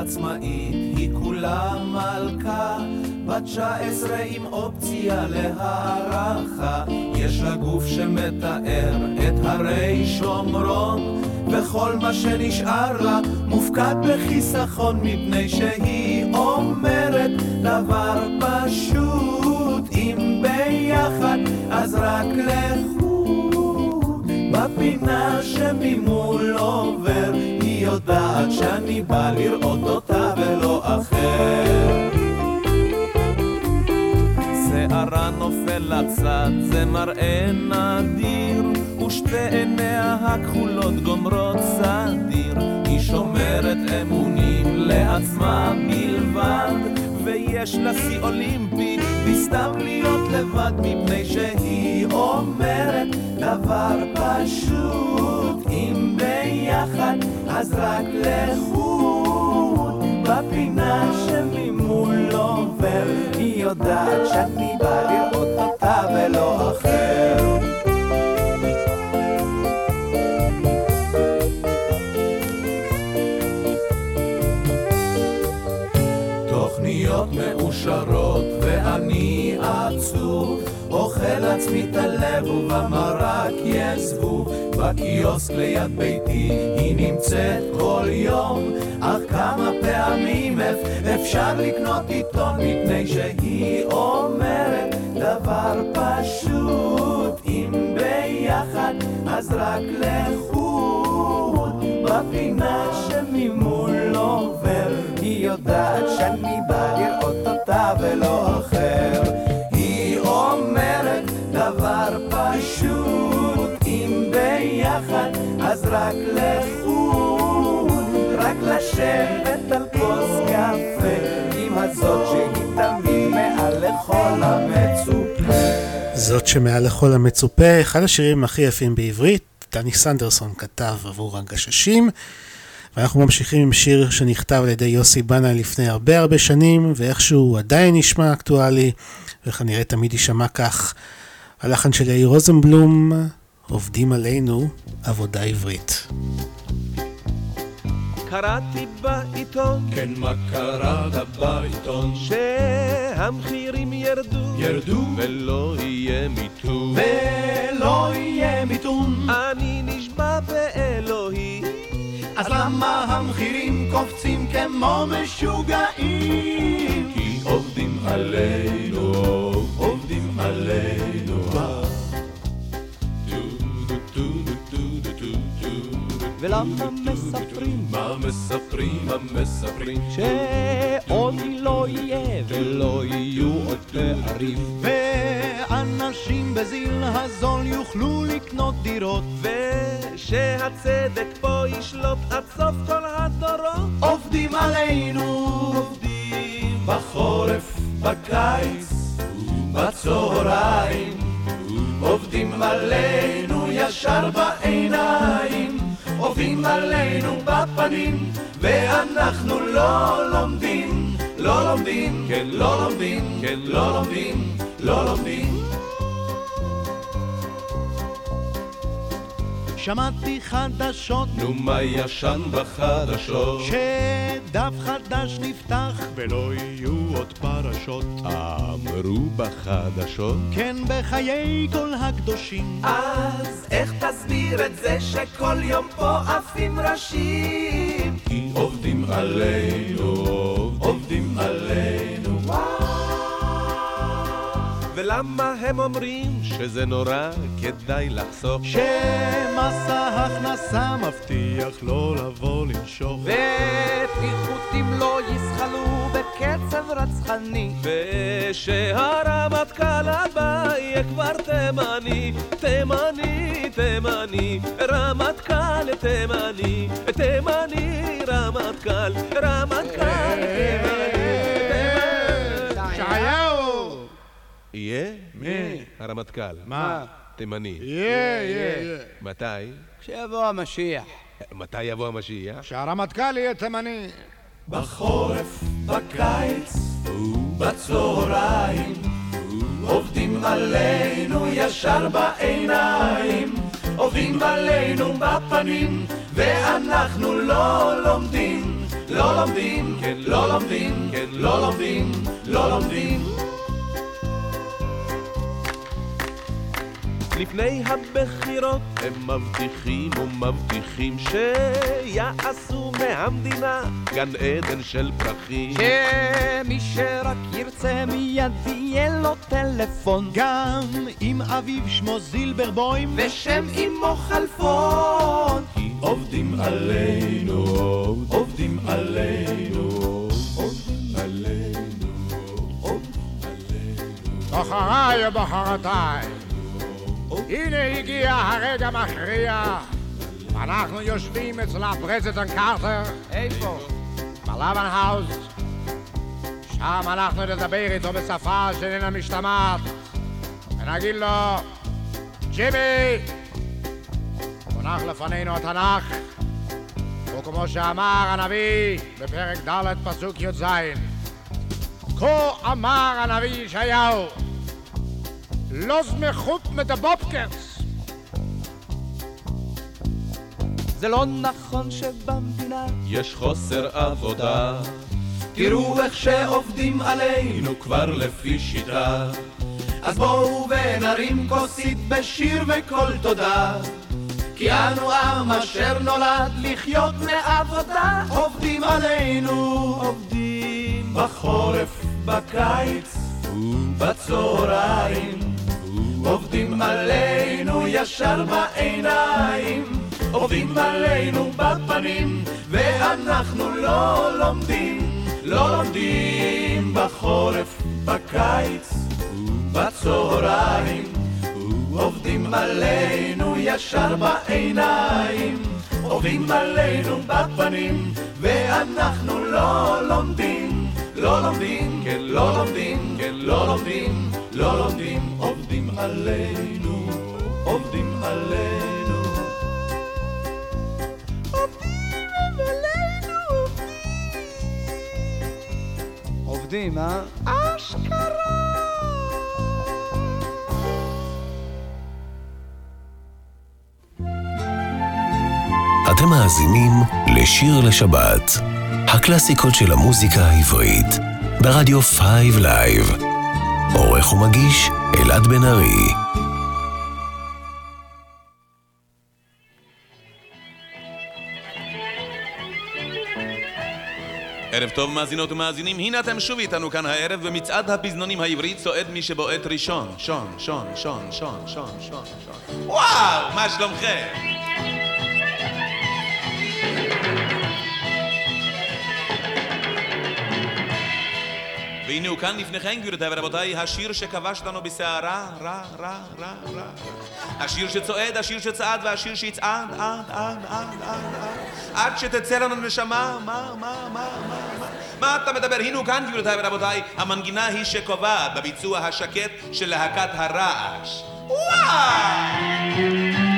עצמאית, היא כולה מלכה, בת 19 עם אופציה להערכה. יש לה גוף שמתאר את הרי שומרון, וכל מה שנשאר לה מופקד בחיסכון, מפני שהיא אומרת דבר פשוט, אם ביחד אז רק לכו. בפינה שממול עובר, יודעת שאני בא לראות אותה ולא אחר. שערה נופל לצד, זה מראה נדיר, ושתי עיניה הכחולות גומרות סדיר. היא שומרת אמונים לעצמה בלבד, ויש לה שיא אולימפי, בסתם להיות לבד, מפני שהיא אומרת דבר פשוט, אם ביחד אז רק לחוד, בפינה שממול עובר, היא יודעת שאני בא לראות אותה ולא אחר. תוכניות מאושרות ואני עצוב אוכל עצמי את הלב ובמרק יש זבוב בקיוסק ליד ביתי היא נמצאת כל יום. אך כמה פעמים אפשר לקנות עיתון מפני שהיא אומרת דבר פשוט. אם ביחד אז רק לחוד. בפינה שממול עובר היא יודעת שאני בא לראות אותה ולא אחר רק לחוד רק לשבת על כוס קפה עם הזאת שהיא תמיד מעל לכל המצופה זאת שמעל לכל המצופה, אחד השירים הכי יפים בעברית, דני סנדרסון כתב עבור הגששים. ואנחנו ממשיכים עם שיר שנכתב על ידי יוסי בנה לפני הרבה הרבה שנים, ואיכשהו הוא עדיין נשמע אקטואלי, וכנראה תמיד יישמע כך. הלחן של יאיר רוזנבלום, עובדים עלינו עבודה עברית. קראתי בעיתון, כן, מה קראת בעיתון? שהמחירים ירדו, ירדו, ולא יהיה מיתון. ולא יהיה מיתון. אני נשבע באלוהי, אז למה המחירים קופצים כמו משוגעים? כי עובדים עלינו, עובדים עלינו. ולמה מספרים? מה מספרים? מה מספרים? שעוד לא יהיה ולא יהיו עוד פערים ואנשים בזיל הזול יוכלו לקנות דירות ושהצדק פה ישלוט עד סוף כל הדורות עובדים עלינו, עובדים בחורף, בקיץ, בצהריים עובדים עלינו ישר בעיניים עובדים עלינו בפנים ואנחנו לא לומדים לא לומדים, כן לא לומדים, כן לא לומדים, לא לומדים שמעתי חדשות. נו מה ישן בחדשות? שדף חדש נפתח ולא יהיו עוד פרשות. אמרו בחדשות. כן בחיי כל הקדושים. אז איך תסביר את זה שכל יום פה עפים ראשים? כי עובדים עלינו, עובדים עלינו ולמה הם אומרים שזה נורא כדאי לחסוך? שמס ההכנסה מבטיח לא לבוא לנשוך. ופיחותים לא יזחלו בקצב רצחני. ושהרמטכ"ל הבא יהיה כבר תימני תימני, תימני, רמטכ"ל תימני תימני, רמטכ"ל, רמטכ"ל תימני יהיה? מי? הרמטכ"ל. מה? תימני. יהיה, יהיה, יהיה. מתי? כשיבוא המשיח. מתי יבוא המשיח? שהרמטכ"ל יהיה תימני. בחורף, בקיץ ובצהריים עובדים עלינו ישר בעיניים עובדים עלינו בפנים ואנחנו לא לומדים לא לומדים, כן לא לומדים, כן לא לומדים, לא לומדים לפני הבחירות הם מבטיחים ומבטיחים שיעשו מהמדינה גן עדן של פרחים. שמי שרק ירצה מיד יהיה לו טלפון. גם אם אביו שמו זילברבוים ושם אמו חלפון. כי עובדים עלינו, עובדים עלינו, עובדים עלינו, בחריי ובחרתיי, הנה הגיע הרגע מכריע. אנחנו יושבים אצל ה President קרטר. איפה? בלבן House. שם אנחנו נדבר איתו בשפה שאיננה משתמעת. ונגיד לו, ג'ימי, מונח לפנינו התנ"ך, וכמו שאמר הנביא בפרק ד' פסוק י"ז, כה אמר הנביא ישעיהו, לא זמכות מדבופקרס. זה לא נכון שבמדינה יש חוסר עבודה. תראו איך שעובדים עלינו כבר לפי שיטה. אז בואו ונרים כוסית בשיר וקול תודה. כי אנו עם אשר נולד לחיות מעבודה. עובדים עלינו, עובדים בחורף, בקיץ ובצהריים. עובדים עלינו ישר בעיניים. עובדים עלינו בפנים, ואנחנו לא לומדים, לא לומדים בחורף, בקיץ, בצהריים. עובדים עלינו ישר בעיניים, עובדים עלינו בפנים, ואנחנו לא לומדים, לא לומדים, כן לא לומדים, כן לא לומדים, לא לומדים, עובדים עלינו, עובדים עלינו. עובדים, אה? אשכרה! אתם מאזינים לשיר לשבת, הקלאסיקות של המוזיקה העברית, ברדיו 5 Live. עורך ומגיש אלעד בן ארי. ערב טוב מאזינות ומאזינים, הנה אתם שוב איתנו כאן הערב במצעד הפזנונים העברי צועד מי שבועט ראשון. שון, שון, שון, שון, שון, שון, שון. וואו, מה שלומכם? והנה הוא כאן לפניכם, גבירותיי ורבותיי, השיר שכבש לנו בסערה, רע, רע, רע, רע. השיר שצועד, השיר שצעד והשיר שיצעד, עד, עד, עד, עד, עד. עד שתצא לנו נשמה, מה, מה, מה, מה, מה? מה אתה מדבר? הנה הוא כאן, גבירותיי ורבותיי, המנגינה היא שקובעת בביצוע השקט של להקת הרעש. וואו!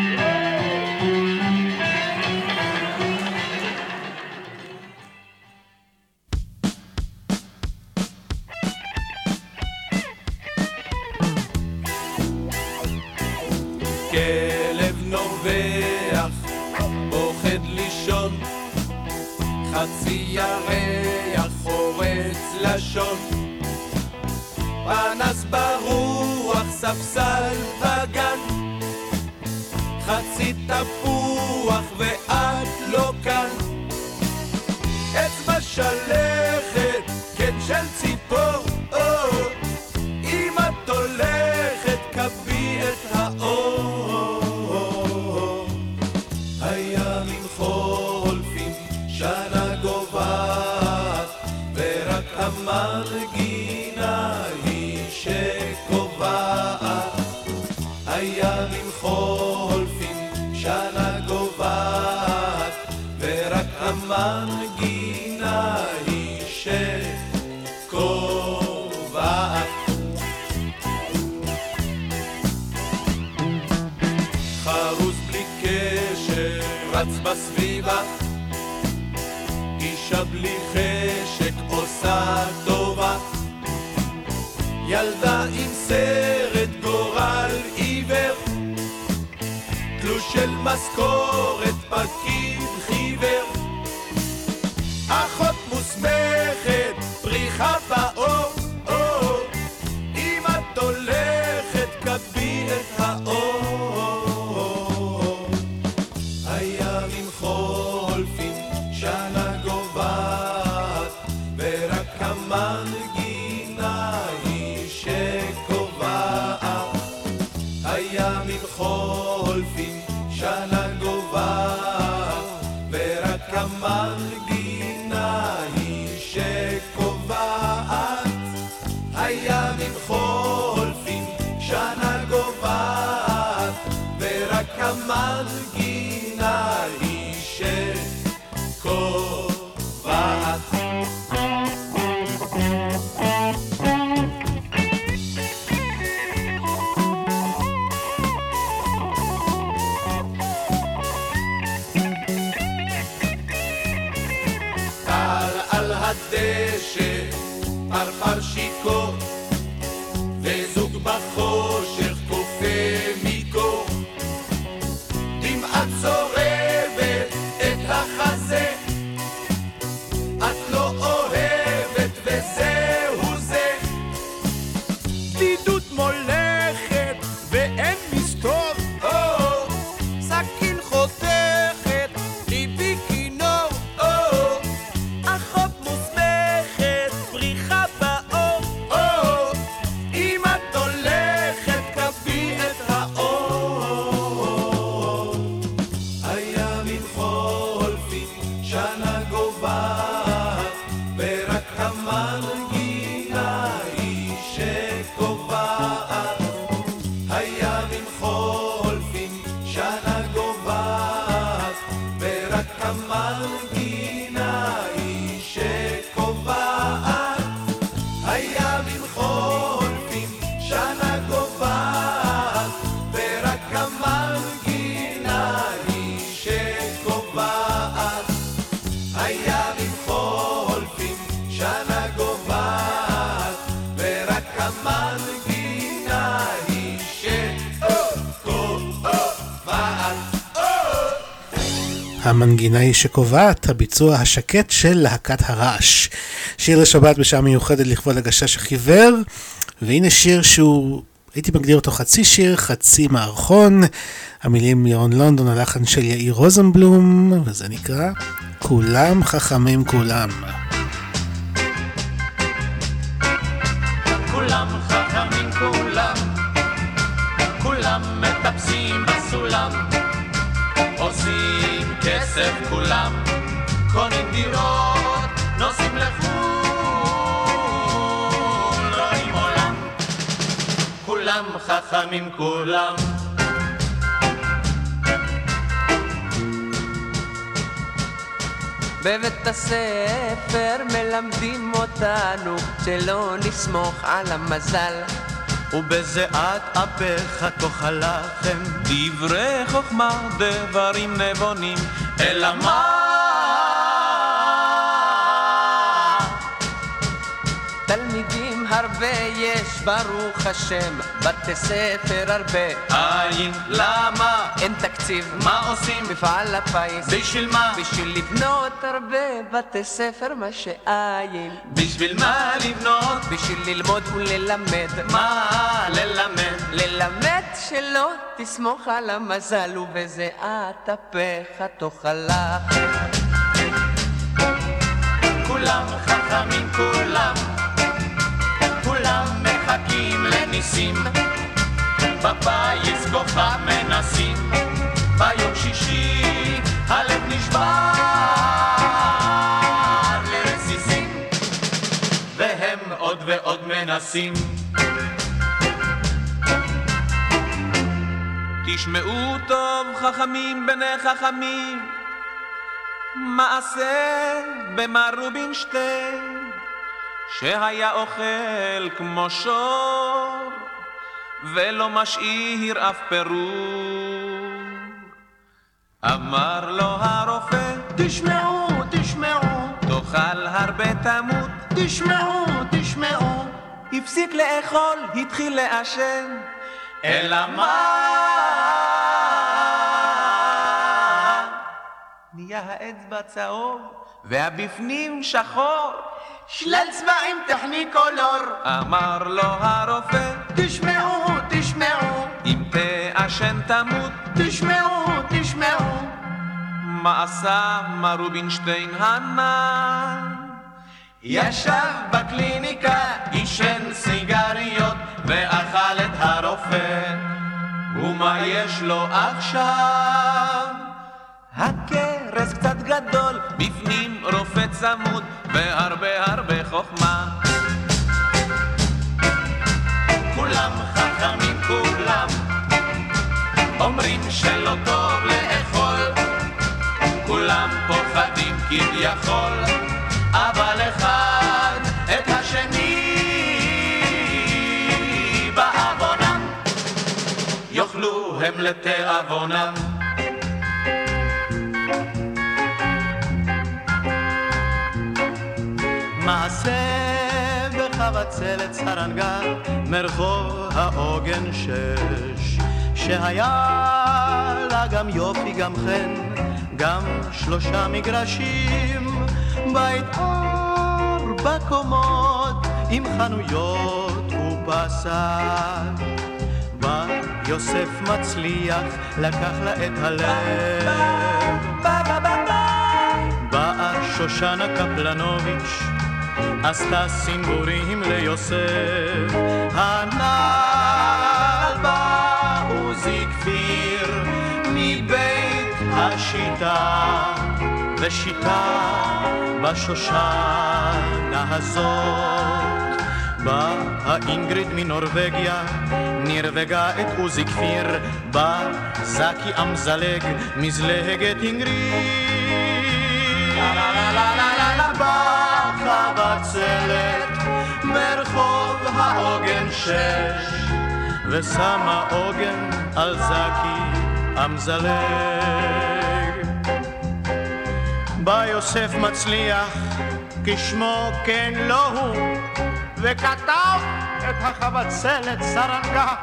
חצי ירח חורץ לשון. פנס ברוח, ספסל בגן, חצי תפוח ואת לא כאן. אצבע שלכת, כן של ציפור, או, אם משכורת כשפרפר שיכור. המנגינה היא שקובעת, הביצוע השקט של להקת הרעש. שיר לשבת בשעה מיוחדת לכבוד הגשש החיוור, והנה שיר שהוא, הייתי מגדיר אותו חצי שיר, חצי מערכון. המילים ירון לונדון, הלחן של יאיר רוזנבלום, וזה נקרא כולם חכמים. כולם חכמים כולם. בבית הספר מלמדים אותנו שלא נסמוך על המזל. ובזיעת אפיך תאכל לחם דברי חוכמה דברים נבונים אלא מה? ברוך השם, בתי ספר הרבה. אין, למה? אין תקציב. מה עושים? מפעל הפיס. בשביל מה? בשביל לבנות הרבה בתי ספר, מה שאין. בשביל מה לבנות? בשביל ללמוד וללמד. מה ללמד? ללמד שלא תסמוך על המזל, ובזיעת אפיך תאכל לחם. כולם חכמים כולם לניסים, בפיס כוכב מנסים, ביום שישי הלב נשבר לרסיסים, והם עוד ועוד מנסים. תשמעו טוב חכמים בני חכמים. מעשה במר רובינשטיין? שהיה אוכל כמו שור ולא משאיר אף פירור. אמר לו הרופא תשמעו, תשמעו. תאכל הרבה תמות. תשמעו, תשמעו. הפסיק לאכול, התחיל לעשן. אלא מה? נהיה האצבע צהוב והבפנים שחור. שלל צבעים טכניקולור. אמר לו הרופא תשמעו, תעשן תמות תשמעו, תשמעו מה עשה מר רובינשטיין הנ"ל? ישב בקליניקה, עישן סיגריות ואכל את הרופא ומה יש לו עכשיו? הכרס קצת גדול, בפנים רופא צמוד והרבה הרבה חוכמה כולם חכמים כולם אומרים שלא טוב לאכול. כולם פוחדים כביכול אבל אחד את השני בעוונם. יאכלו הם לתיאבונם. מעשה בחבצלת סרנגה, מרחוב העוגן שש, שהיה לה גם יופי גם חן, גם שלושה מגרשים, בית ארבע קומות עם חנויות ובשר. בא יוסף מצליח, לקח לה את הלב. באה שושנה קפלנוביץ', עשתה סינבורים ליוסף. הנעל השיטה, ושיטה בשושנה הזאת. באה אינגריד מנורבגיה, נרווגה את עוזי כפיר, בא זקי אמזלג, מזלגת אינגריד. בחבצלת, ברחוב העוגן שש, ושמה עוגן על זקי אמזלג. בא יוסף מצליח, כשמו כן לא הוא, וכתב את החבצלת סרנגה.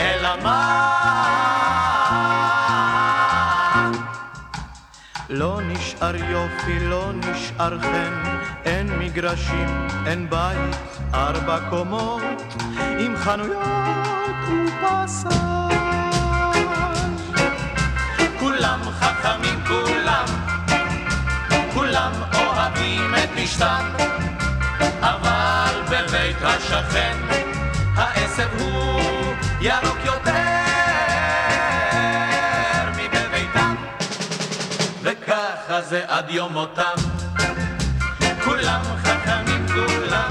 אלא מה? לא נשאר יופי, לא נשאר חן, אין מגרשים, אין בית, ארבע קומות, עם חנויות ופסאז'. כולם חכמים, כולם, כולם אוהבים את אשתם, אבל בבית השכן העשב הוא ירוק יותר מבביתם, וככה זה עד יום מותם. כולם חכמים, כולם,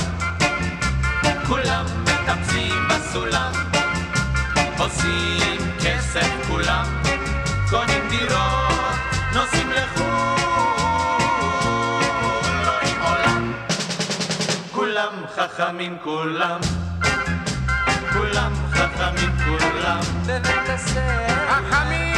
כולם מטפסים בסולם, עושים כסף כולם, דירות, נוסעים לחו"ל, רואים עולם. כולם חכמים, כולם, כולם חכמים, כולם. בבית הספר, חכמים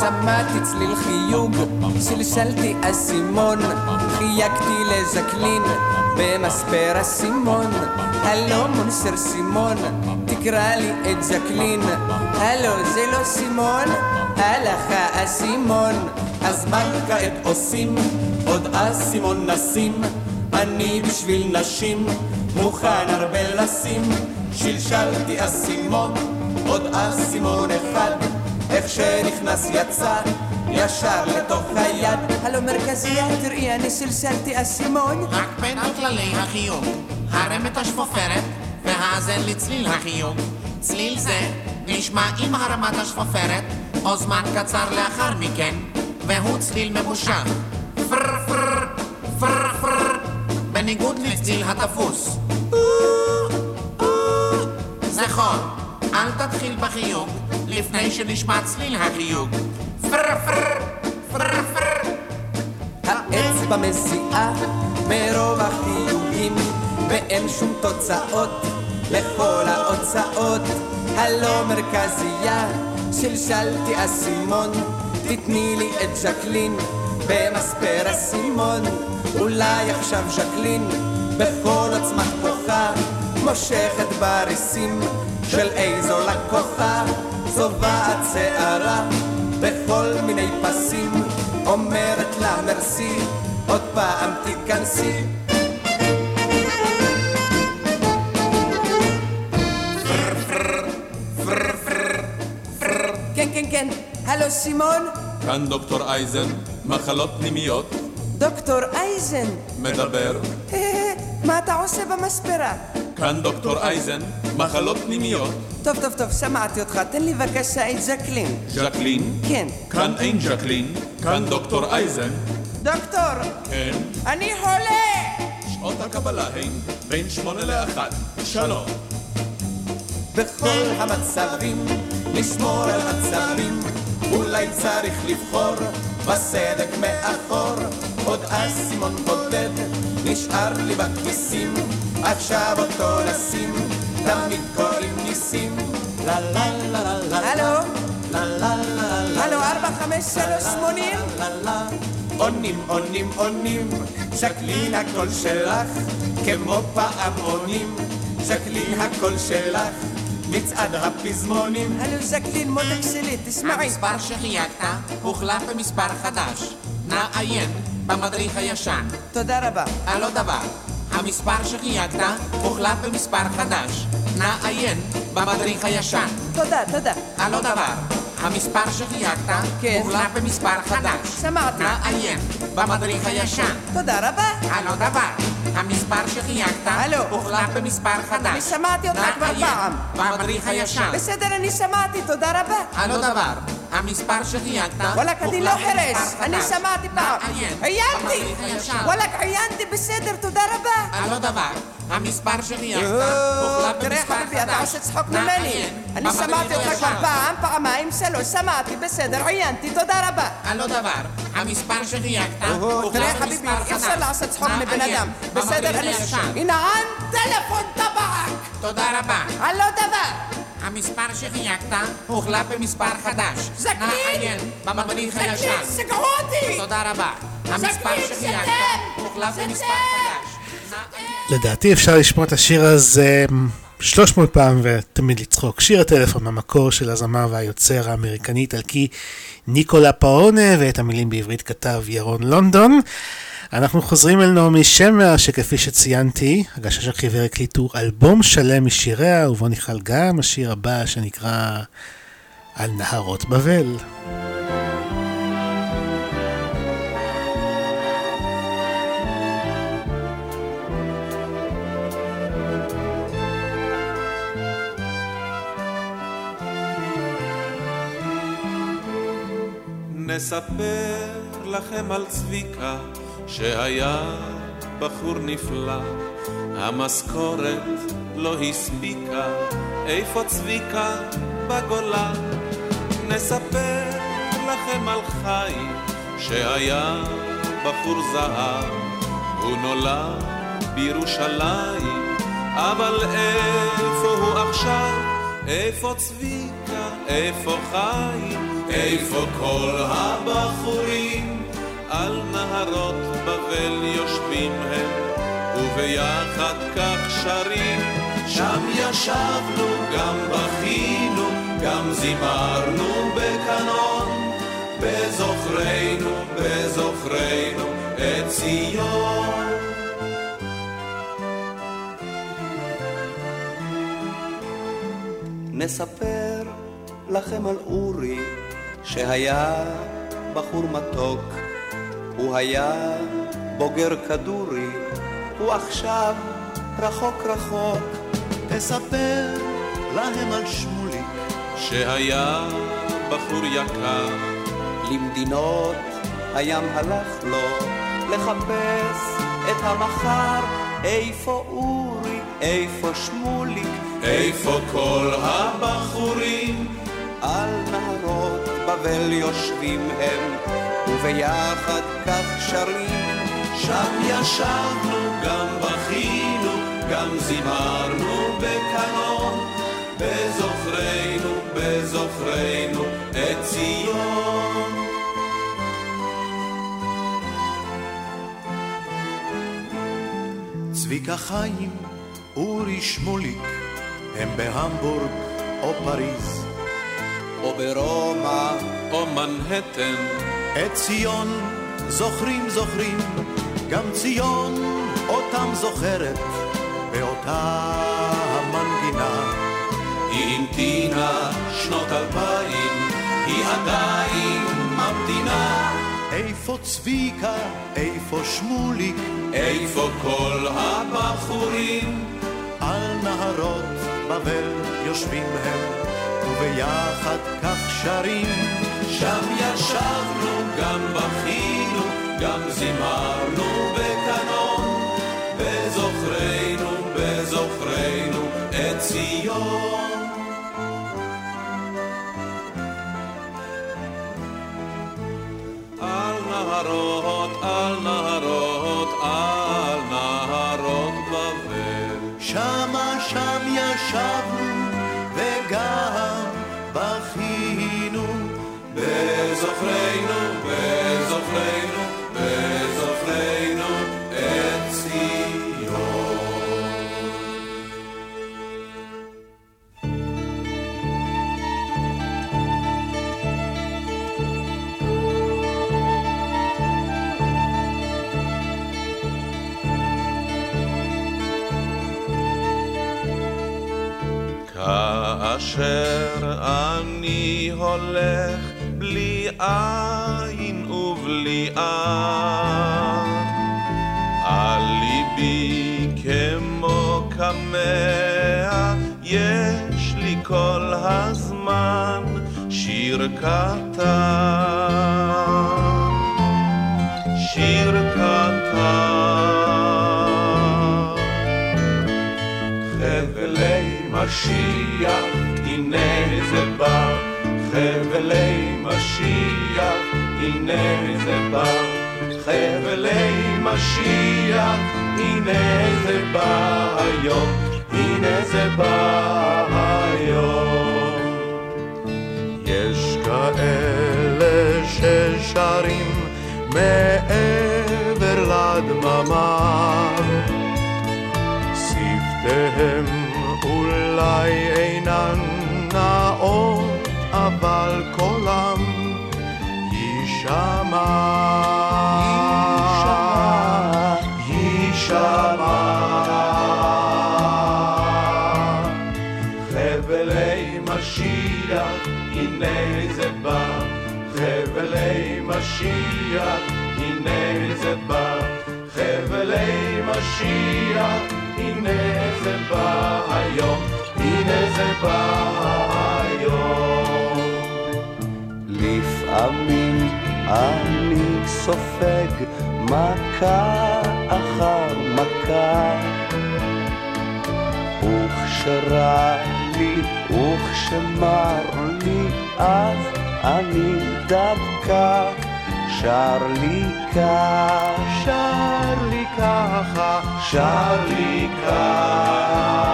שמעתי צליל חיוג, שלשלתי אסימון, חייגתי לז'קלין, במספר אסימון. הלו מונסר סימון, תקרא לי את ז'קלין. הלו זה לא סימון, הלך האסימון. אז מה כעת עושים? עוד אסימון נשים, אני בשביל נשים, מוכן הרבה לשים. שלשלתי אסימון, עוד אסימון אחד. איך שנכנס יצא, ישר לתוך היד. הלו מרכזייה, תראי, אני סלסלתי אסימון. רק בין על כללי החיוג, הרם את השפופרת, והאזן לצליל החיוג. צליל זה נשמע עם הרמת השפופרת, או זמן קצר לאחר מכן, והוא צליל ממושך. פר פר פר פר, בניגוד לצליל התפוס. נכון, אל תתחיל בחיוג, לפני שנשמע צליל החיוג. פר פר פר פר האצבע מזיעה מרוב החיוגים, ואין שום תוצאות לכל ההוצאות. הלא מרכזייה, שלשלתי אסימון, תתני לי את ז'קלין במספר אסימון. אולי עכשיו ז'קלין, בכל עוצמת כוחה, מושכת בריסים של איזו לקוחה, צובעת שערה בכל מיני פסים, אומרת לה מרסי, עוד פעם תיכנסי. כן, כן, כן, הלו סימון? כאן דוקטור אייזן, מחלות פנימיות, דוקטור אייזן. מדבר. [laughs] מה אתה עושה במספרה? כאן דוקטור אייזן, מחלות פנימיות. טוב, טוב, טוב, שמעתי אותך. תן לי בבקשה את ז'קלין. ז'קלין? כן. כאן אין ז'קלין, כאן דוקטור אייזן. דוקטור, כן. אני חולה! שעות הקבלה הן בין שמונה לאחת. שלום. בכל המצבים, לשמור על עצבים, אולי צריך לבחור בסדק מאחור. עוד אסימון בודד נשאר לי בכיסים, עכשיו אותו נשים, תמיד קוראים ניסים. הלו? הלו, ארבע, חמש, שלוש, שמונים? עונים, עונים, עונים, ז'קלין הקול שלך, כמו פעמונים, ז'קלין הקול שלך, מצעד הפזמונים. הלו, ז'קלין, מותק שלי, תשמעי. המספר שחייגת הוחלף במספר חדש. נא עיין במדריך הישן. תודה רבה. על עוד דבר, המספר שחייגת הוחלף במספר חדש. נא עיין במדריך הישן. תודה, תודה. על עוד דבר, המספר שחייגת הוחלף במספר חדש. שמעתי. נא עיין במדריך הישן. תודה רבה. על עוד דבר, המספר שחייגת הוחלף במספר חדש. אני שמעתי אותך כבר פעם. במדריך הישן. בסדר, אני שמעתי, תודה רבה. על עוד דבר, המספר שחייגת וואלכ, אני לא חירש, במספר אני חדש. שמעתי פעם. עיינתי! וואלכ, עיינתי, בסדר, תודה רבה. על עוד דבר, המספר שחייגת הוחלף תראה במספר חביבי, אתה חדש. עושה צחוק ממני. אני שמעתי אותך הישן. כבר פעם, פעמיים, שלוש, שמעתי, בסדר, עיינתי, תודה רבה. על עוד דבר, המספר שחייגת תראה חביבי, אי אפשר חדש. לעשות צחוק מבן אדם. בסדר, אני... הנה, טלפון טבק! תודה רבה. על לא דבר. המספר שחייגת הוחלף במספר חדש. זקנים! נא עיין במדריך זקנים, הישן. סגרו אותי! תודה רבה. המספר זקנים, שחייגת! הוחלף במספר חדש. לדעתי אפשר לשמוע את השיר הזה 300 פעם ותמיד לצחוק. שיר הטלפון מהמקור של הזמר והיוצר האמריקני איטלקי ניקולה פאונה ואת המילים בעברית כתב ירון לונדון. אנחנו חוזרים אל נעמי שמר שכפי שציינתי, הגשש החיוור הקליטו אלבום שלם משיריה ובו נכלל גם השיר הבא שנקרא על נהרות בבל. נספר לכם על צביקה שהיה בחור נפלא המשכורת לא הספיקה איפה צביקה בגולה נספר לכם על חיים שהיה בחור זהב הוא נולד בירושלים אבל איפה הוא עכשיו? איפה צביקה? איפה חיים? איפה כל הבחורים? על נהרות בבל יושבים הם, וביחד כך שרים. שם ישבנו, גם בכינו, גם זימרנו בקנון. בזוכרנו, בזוכרנו, את ציון. נספר לכם על אורי שהיה בחור מתוק הוא היה בוגר כדורי הוא עכשיו רחוק רחוק. תספר להם על שמוליק שהיה בחור יקר. למדינות הים הלך לו לחפש את המחר. איפה אורי? איפה שמוליק? איפה כל הבחורים? על נהרות בבל יושבים הם, וביחד כך שרים. שם ישבנו, גם בכינו, גם זימרנו בקנון. בזוכרנו, בזוכרנו, את ציון. צביקה חיים, אורי שמוליק, הם בהמבורג או פריז. או ברומא, או מנהטן. את ציון זוכרים זוכרים, גם ציון אותם זוכרת, באותה המנגינה. היא המתינה שנות אלפיים, היא עדיין ממתינה. איפה צביקה, איפה שמוליק, איפה כל הבחורים? על נהרות בבל יושבים הם, וביחד כך שרים. שם ישבנו, גם בכינו, גם זימרנו בקנון, בזוכרנו, בזוכרנו את ציון. כאשר אני הולך בלי עין ובלי עין, על ליבי כמו קמע, יש לי כל הזמן שיר קטן, שיר קטן. חבלי משיח, הנה זה בא, חבלי משיח, הנה זה בא, חבלי משיח, הנה זה בא היום, הנה זה בא היום. יש כאלה ששרים מעבר לדממה, שפתיהם אולי אינן נאות, אבל קולם יישמע. יישמע. חבלי משיח, הנה זה בא. חבלי משיח, הנה זה בא. חבלי משיח, הנה זה בא היום. הנה זה בא היום. לפעמים אני סופג מכה אחר מכה. וכשרע לי וכשמר לי אז אני דווקא שר לי כך. שר לי ככה, שר לי ככה.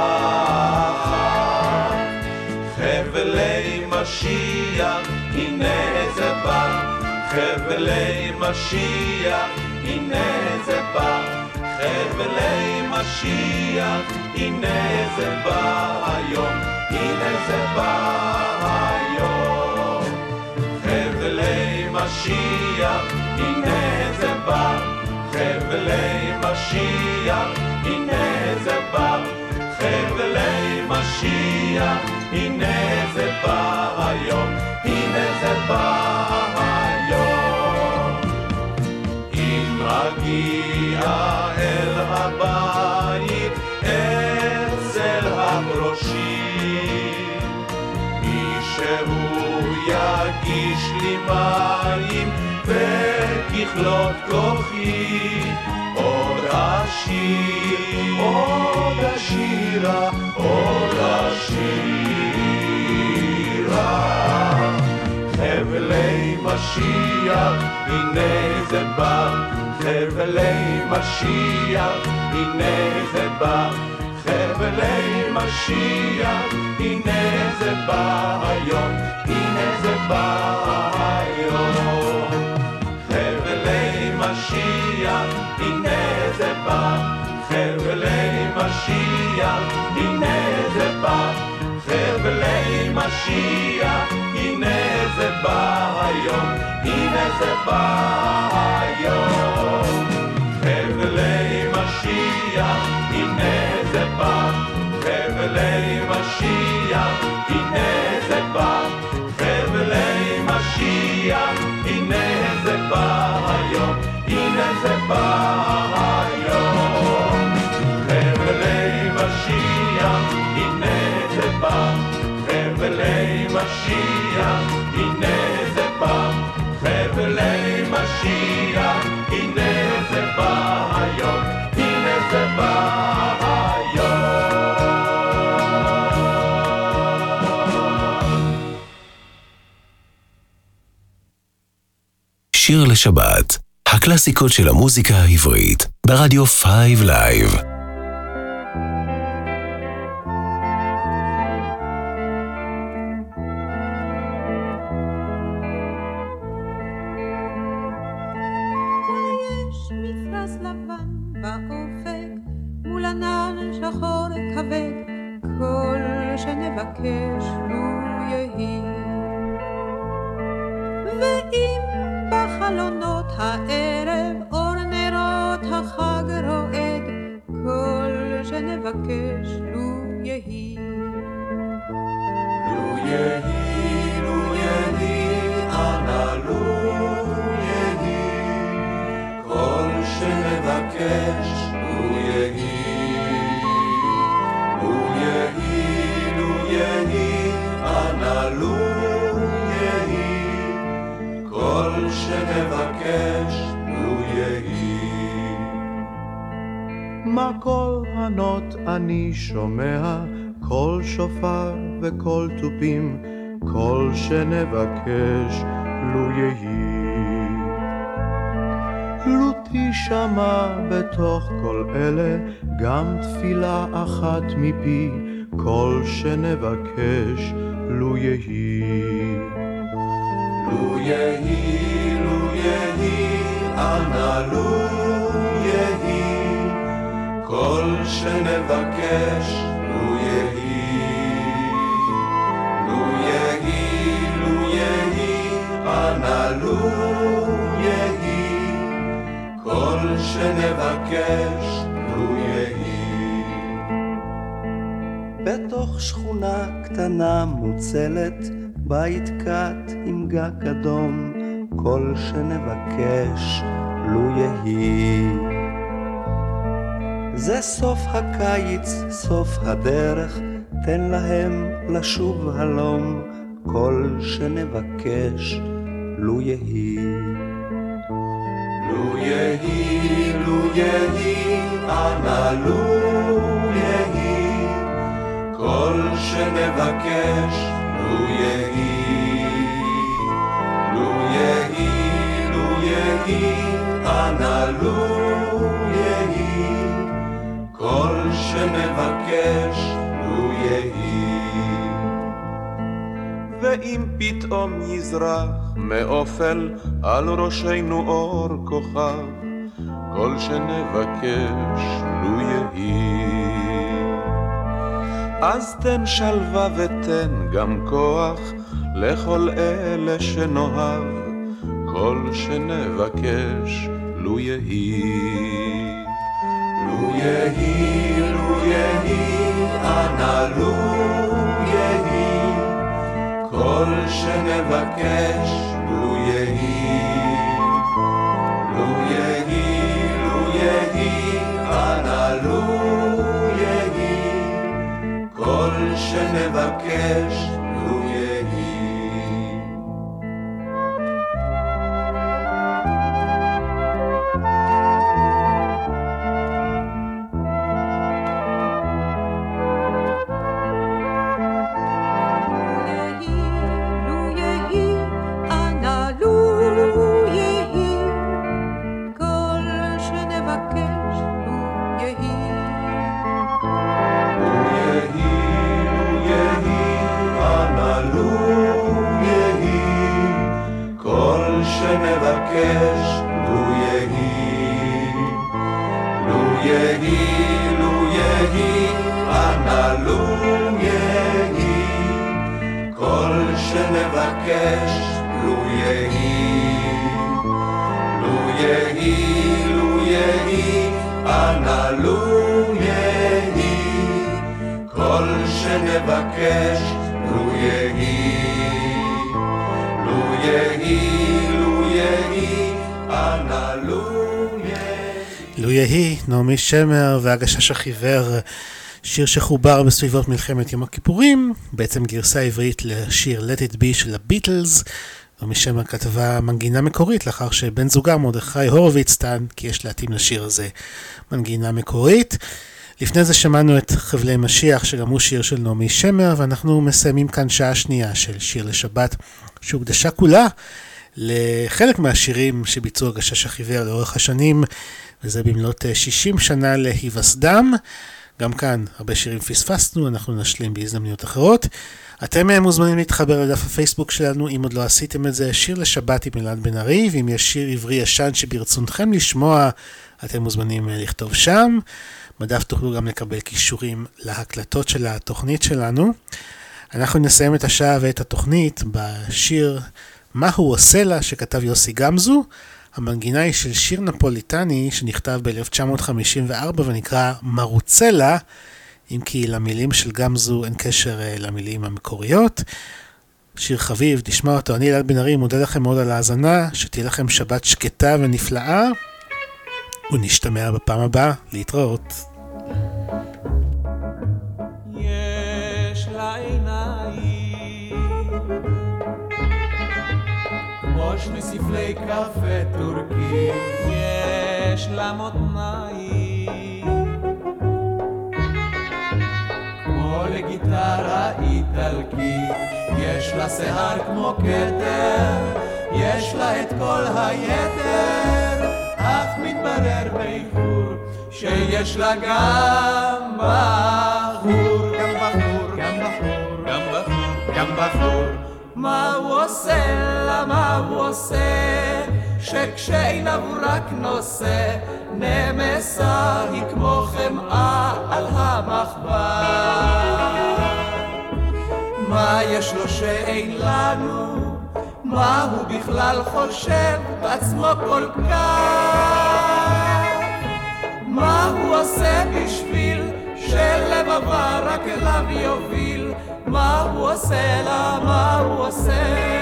חבלי משיח, הנה זה בא חבלי משיח, הנה זה בא. חבלי משיח, הנה זה בא היום, הנה זה בא היום. חבלי משיח, הנה זה בא. חבלי משיח, הנה זה בא. חבלי משיח, הנה זה בא היום, הנה זה בא אם אגיע אל הבית, אצל הברושים, מישהו יגיש לי מים וככלות כוחי עוד אשיר, עוד אשירה, עוד אשירה. חבלי משיח, הנה זה בא, חבלי משיח, הנה זה בא, חבלי משיח, הנה זה בא היום, הנה זה בא היום. חבלי משיח, הנה זה בא, חבלי משיח, הנה זה בא, חבלי משיח, הנה זה בא היום, הנה זה בא היום. חבלי משיח, הנה זה בא, חבלי משיח, הנה זה בא, חבלי משיח, הנה זה בא היום, הנה זה בא היום. אצלי משיח, הנה זה בא היום. שיר לשבת, הקלאסיקות של המוזיקה העברית, ברדיו 5 Live. מפי, קול שנבקש לו יהי. לו יהי, לו יהי, אנא לו יהי, כל שנבקש לו יהי. לו יהי, לו יהי, אנא לו יהי, כל שנבקש מוצלת, בית קט עם גג אדום, כל שנבקש לו יהי. זה סוף הקיץ, סוף הדרך, תן להם לשוב הלום, כל שנבקש לו יהי. לו יהי, לו יהי, אנא לו יהי, כל שנבקש יהי. לו. ואם פתאום יזרח מאופל על ראשנו אור כוכב, כל שנבקש לו יהי. אז תן שלווה ותן גם כוח לכל אלה שנאהב, כל שנבקש לו יהי. לו יהי, לו יהי, אנא לו יהי, כל שנבקש לו יהי. לו יהי, לו יהי, אנא לו יהי, כל שנבקש שמר והגשש החיוור, שיר שחובר בסביבות מלחמת יום הכיפורים, בעצם גרסה עברית לשיר Let It Be של הביטלס. נעמי שמר כתבה מנגינה מקורית לאחר שבן זוגה מרדכי הורוביץ טען כי יש להתאים לשיר הזה מנגינה מקורית. לפני זה שמענו את חבלי משיח, שגם הוא שיר של נעמי שמר, ואנחנו מסיימים כאן שעה שנייה של שיר לשבת, שהוקדשה כולה לחלק מהשירים שביצעו הגשש החיוור לאורך השנים, וזה במלאת 60 שנה להיווסדם. גם כאן הרבה שירים פספסנו, אנחנו נשלים בהזדמנויות אחרות. אתם מוזמנים להתחבר לדף הפייסבוק שלנו, אם עוד לא עשיתם את זה, שיר לשבת עם אלעד בן ארי, ואם יש שיר עברי ישן שברצונכם לשמוע, אתם מוזמנים לכתוב שם. בדף תוכלו גם לקבל קישורים להקלטות של התוכנית שלנו. אנחנו נסיים את השעה ואת התוכנית בשיר "מה הוא עושה לה" שכתב יוסי גמזו. המנגינה היא של שיר נפוליטני שנכתב ב-1954 ונקרא מרוצלה, אם כי למילים של גמזו אין קשר אה, למילים המקוריות. שיר חביב, תשמע אותו. אני אלעד בן ארי, מודה לכם מאוד על ההאזנה, שתהיה לכם שבת שקטה ונפלאה, ונשתמע בפעם הבאה. להתראות. כמו שני ספלי קפה טורקי. יש לה מותניים כמו לגיטרה איטלקית. יש לה שיער כמו כתר. יש לה את כל היתר. אך מתברר באיחור שיש לה גם בחור, גם בחור, גם בחור, גם בחור, גם בחור. מה הוא עושה לה, מה הוא עושה, שכשעיניו הוא רק נושא, נמסה היא כמו חמאה על המחבר. מה יש לו שאין לנו? מה הוא בכלל חושב בעצמו כל כך? מה הוא עושה בשביל שלבבה רק אליו יוביל? מה הוא עושה לה? מה הוא עושה?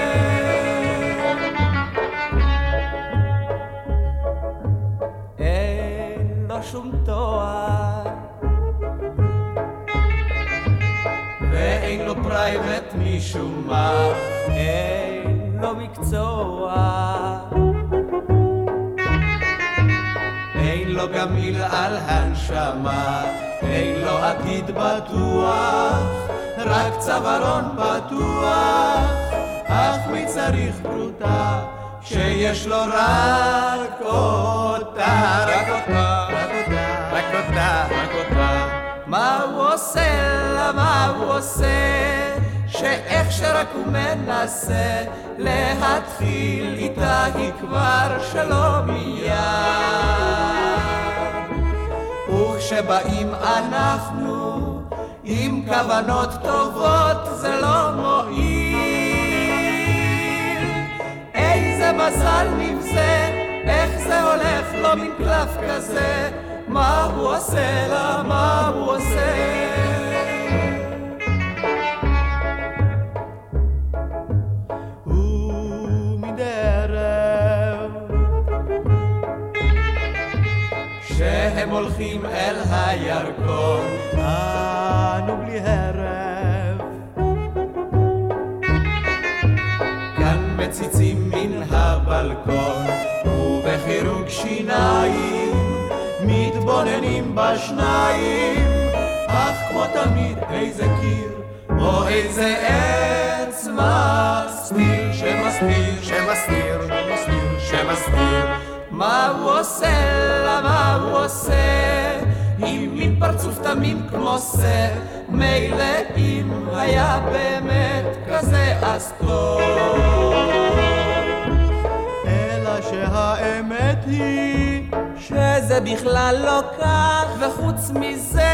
שום תואר ואין לו פרייבט משום מה אין לו מקצוע לו גם מיל על הנשמה, אין לו עתיד בטוח, רק צווארון פתוח, אך מי צריך פרוטה, שיש לו רק אותה, רק אותה, רק אותה, רק אותה, רק אותה. מה הוא עושה? לה, מה הוא עושה, שאיך שרק הוא מנסה להתחיל איתה היא כבר שלא מיד. וכשבאים אנחנו עם כוונות טובות זה לא מועיל. איזה מזל נבזה, איך זה הולך לו מן קלף כזה, מה הוא עושה לה, מה הוא עושה. כשהם הולכים אל הירקון, אנו בלי הרף. כאן מציצים מן הבלקון, ובחירוק שיניים, מתבוננים בשניים, אך כמו תמיד איזה קיר, או איזה עץ מסתיר, שמסתיר, שמסתיר, שמסתיר, שמסתיר. מה הוא עושה לה, מה הוא עושה? עם מין פרצוף תמים כמו שא, מילא אם היה באמת כזה אז טוב. אלא שהאמת היא שזה בכלל לא כך, וחוץ מזה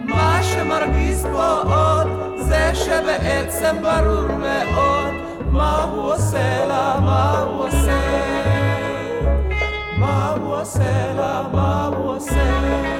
מה שמרגיז פה עוד זה שבעצם ברור מאוד Mawasela, Mawasela, Mawasela, Mawasela.